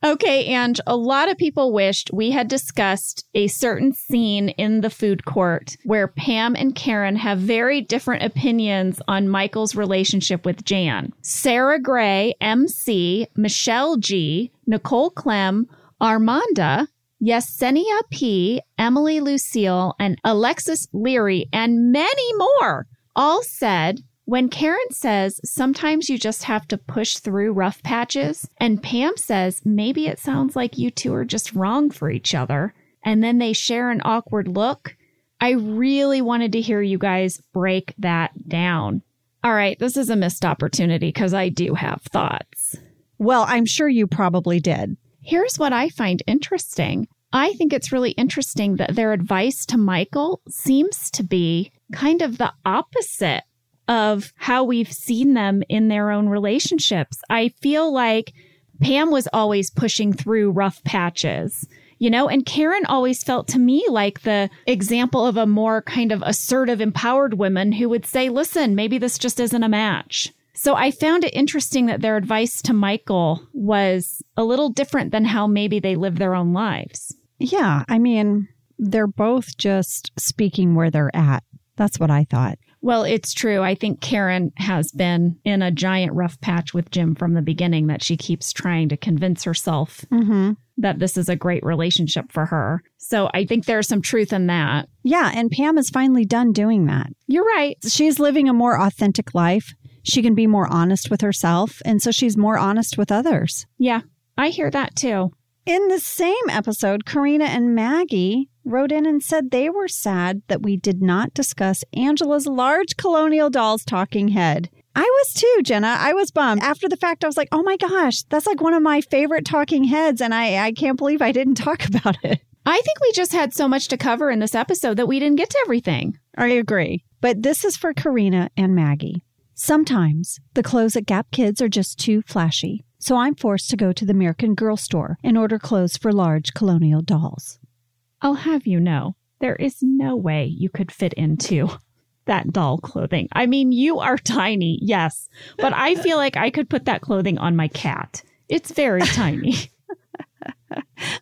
Okay, and a lot of people wished we had discussed a certain scene in the food court where Pam and Karen have very different opinions on Michael's relationship with Jan. Sarah Gray, MC, Michelle G, Nicole Clem, Armanda, Yesenia P, Emily Lucille, and Alexis Leary, and many more all said when Karen says sometimes you just have to push through rough patches, and Pam says maybe it sounds like you two are just wrong for each other, and then they share an awkward look. I really wanted to hear you guys break that down. All right, this is a missed opportunity because I do have thoughts. Well, I'm sure you probably did. Here's what I find interesting. I think it's really interesting that their advice to Michael seems to be kind of the opposite of how we've seen them in their own relationships. I feel like Pam was always pushing through rough patches. You know, and Karen always felt to me like the example of a more kind of assertive, empowered woman who would say, listen, maybe this just isn't a match. So I found it interesting that their advice to Michael was a little different than how maybe they live their own lives. Yeah. I mean, they're both just speaking where they're at. That's what I thought. Well, it's true. I think Karen has been in a giant rough patch with Jim from the beginning that she keeps trying to convince herself Mm-hmm. that this is a great relationship for her. So I think there's some truth in that. Yeah. And Pam is finally done doing that. You're right. She's living a more authentic life. She can be more honest with herself. And so she's more honest with others. Yeah, I hear that too. In the same episode, Karina and Maggie wrote in and said they were sad that we did not discuss Angela's large colonial doll's talking head. I was too, Jenna. I was bummed. After the fact, I was like, oh my gosh, that's like one of my favorite talking heads. And I, I can't believe I didn't talk about it. I think we just had so much to cover in this episode that we didn't get to everything. I agree. But this is for Karina and Maggie. Sometimes the clothes at Gap Kids are just too flashy, so I'm forced to go to the American Girl store and order clothes for large colonial dolls. I'll have you know, there is no way you could fit into that doll clothing. I mean, you are tiny, yes, but I feel like I could put that clothing on my cat. It's very tiny.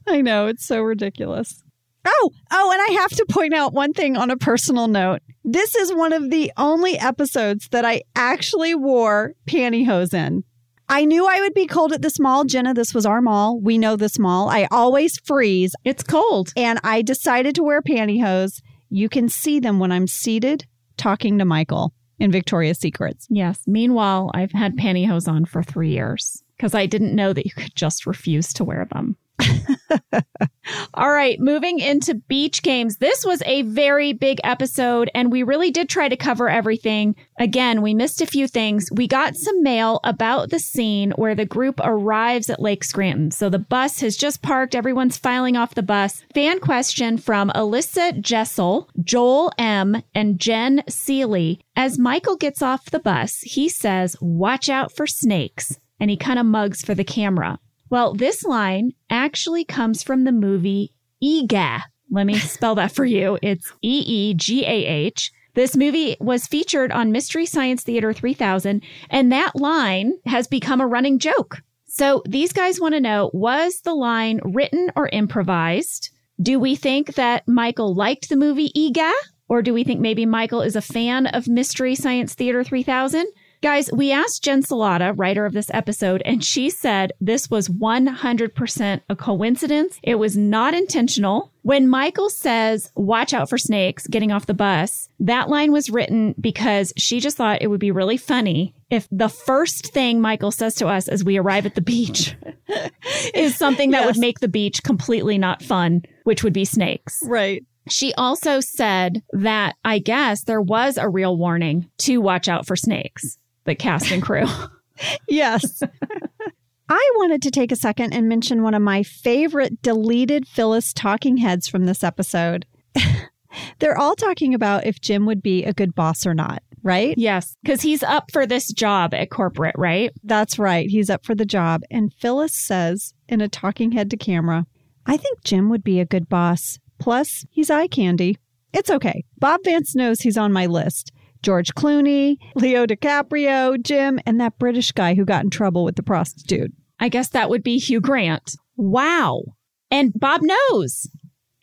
I know, it's so ridiculous. Oh, oh, and I have to point out one thing on a personal note. This is one of the only episodes that I actually wore pantyhose in. I knew I would be cold at this mall. Jenna, this was our mall. We know this mall. I always freeze, it's cold. and I decided to wear pantyhose. You can see them when I'm seated talking to Michael in Victoria's Secrets. Yes. Meanwhile, I've had pantyhose on for three years because I didn't know that you could just refuse to wear them. All right, moving into beach games. This was a very big episode, and we really did try to cover everything. Again, we missed a few things. We got some mail about the scene where the group arrives at Lake Scranton. So the bus has just parked, everyone's filing off the bus. Fan question from Alyssa Jessel, Joel M., and Jen Seeley. As Michael gets off the bus, he says, Watch out for snakes. And he kind of mugs for the camera. Well, this line actually comes from the movie Eegah. Let me spell that for you. It's E E G A H. This movie was featured on Mystery Science Theater 3000, and that line has become a running joke. So these guys want to know was the line written or improvised? Do we think that Michael liked the movie Eegah? Or do we think maybe Michael is a fan of Mystery Science Theater 3000? Guys, we asked Jen Celotta, writer of this episode, and she said this was 100% a coincidence. It was not intentional. When Michael says, watch out for snakes getting off the bus, that line was written because she just thought it would be really funny if the first thing Michael says to us as we arrive at the beach is something that would make the beach completely not fun, which would be snakes. Right. She also said that I guess there was a real warning to watch out for snakes, the cast and crew. Yes. I wanted to take a second and mention one of my favorite deleted Phyllis talking heads from this episode. They're all talking about if Jim would be a good boss or not, right? yes, because he's up for this job at corporate, right? That's right. He's up for the job. And Phyllis says in a talking head to camera, I think Jim would be a good boss. Plus, he's eye candy. It's okay. Bob Vance knows he's on my list. George Clooney, Leo DiCaprio, Jim, and that British guy who got in trouble with the prostitute. I guess that would be Hugh Grant. Wow. And Bob knows.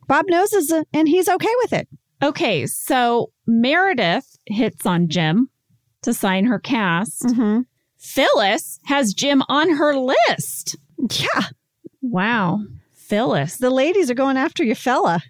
Bob knows is a, and he's okay with it. Okay, so Meredith hits on Jim to sign her cast. Mm-hmm. Phyllis has Jim on her list. Yeah, Wow. Phyllis. the ladies are going after you, fella.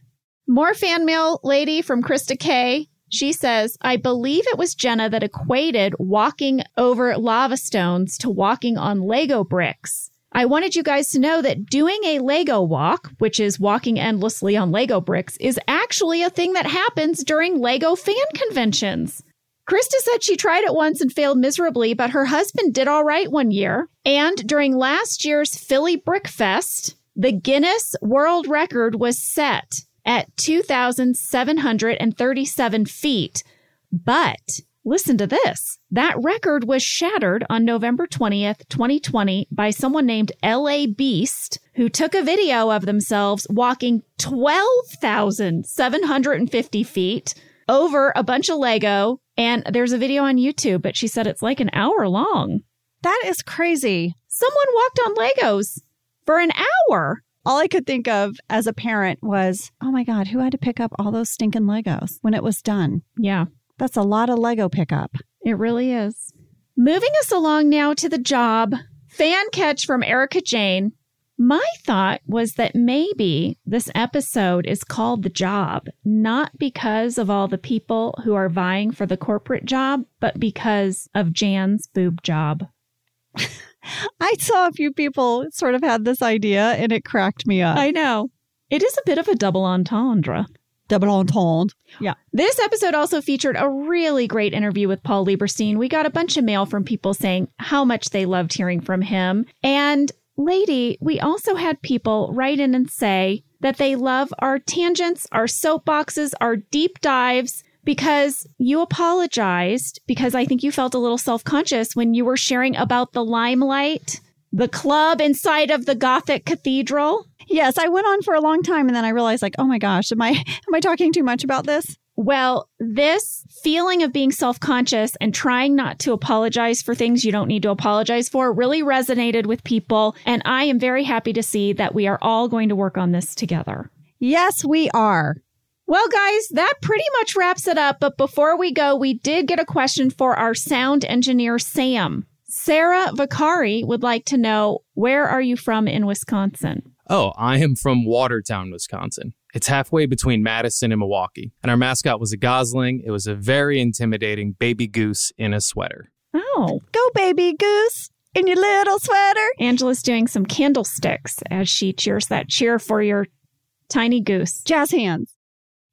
More fan mail lady from Krista K. She says, I believe it was Jenna that equated walking over lava stones to walking on Lego bricks. I wanted you guys to know that doing a Lego walk, which is walking endlessly on Lego bricks, is actually a thing that happens during Lego fan conventions. Krista said she tried it once and failed miserably, but her husband did all right one year. And during last year's Philly Brick Fest, the Guinness World Record was set at 2,737 feet. But Listen to this. That record was shattered on November 20th, 2020 by someone named LA Beast who took a video of themselves walking 12,750 feet over a bunch of Lego. And there's a video on YouTube, but she said it's like an hour long. That is crazy. Someone walked on Legos for an hour. All I could think of as a parent was, oh my God, who had to pick up all those stinking Legos when it was done? Yeah, That's a lot of Lego pickup. it really is. Moving us along now to the job. Fan catch from Erica Jane. My thought was that maybe this episode is called The Job, not because of all the people who are vying for the corporate job, but because of Jan's boob job. I saw a few people sort of had this idea and it cracked me up. I know. It is a bit of a double entendre. Double entendre. Yeah. This episode also featured a really great interview with Paul Lieberstein. We got a bunch of mail from people saying how much they loved hearing from him. And, lady, we also had people write in and say that they love our tangents, our soapboxes, our deep dives. Because you apologized, because I think you felt a little self conscious when you were sharing about the limelight, the club inside of the Gothic cathedral. Yes, I went on for a long time and then I realized like, oh my gosh, am I am I talking too much about this? Well, this feeling of being self conscious and trying not to apologize for things you don't need to apologize for really resonated with people. And I am very happy to see that we are all going to work on this together. Yes, we are. Well, guys, that pretty much wraps it up. But before we go, we did get a question for our sound engineer, Sam. Sarah Vicari would like to know where are you from in Wisconsin? Oh, I am from Watertown, Wisconsin. It's halfway between Madison and Milwaukee. And our mascot was a gosling. It was a very intimidating baby goose in a sweater. Oh, Go baby goose in your little sweater. Angela's doing some candlesticks as she cheers that cheer for your tiny goose. Jazz hands.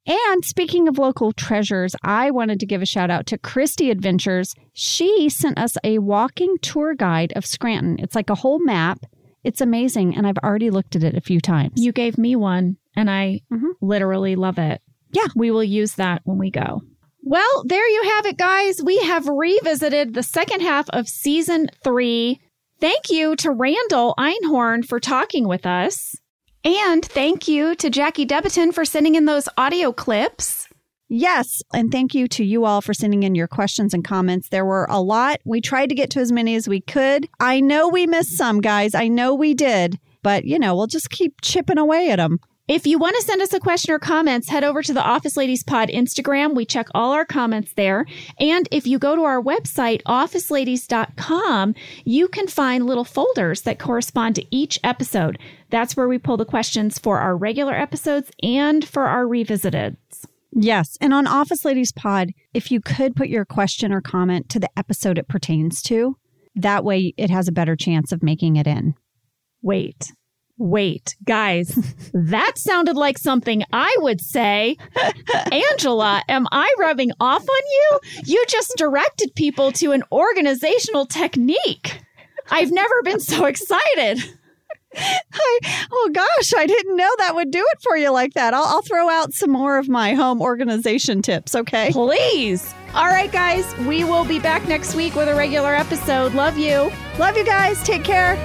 And speaking of local treasures, I wanted to give a shout out to Christy Adventures. She sent us a walking tour guide of Scranton. It's like a whole map. It's amazing, and I've already looked at it a few times. You gave me one, and I Mhm. literally love it. Yeah. We will use that when we go. Well, there you have it, guys. We have revisited the second half of season three. Thank you to Randall Einhorn for talking with us. And thank you to Jackie Debatin for sending in those audio clips. Yes, and thank you to you all for sending in your questions and comments. There were a lot. We tried to get to as many as we could. I know we missed some, guys. I know we did, but you know, we'll just keep chipping away at them. If you want to send us a question or comments, head over to the Office Ladies Pod Instagram. We check all our comments there. And if you go to our website, officeladies.com, you can find little folders that correspond to each episode. That's where we pull the questions for our regular episodes and for our revisited. Yes, and on Office Ladies Pod, if you could put your question or comment to the episode it pertains to, that way it has a better chance of making it in. Wait, wait, guys, that sounded like something I would say. Angela, am I rubbing off on you? You just directed people to an organizational technique. I've never been so excited. I, oh gosh, I didn't know that would do it for you like that. I'll, I'll throw out some more of my home organization tips, okay? Please. All right, guys, we will be back next week with a regular episode. Love you. Love you guys. Take care.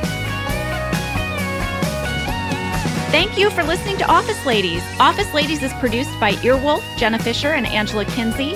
Thank you for listening to Office Ladies. Office Ladies is produced by Earwolf, Jenna Fischer, and Angela Kinsey.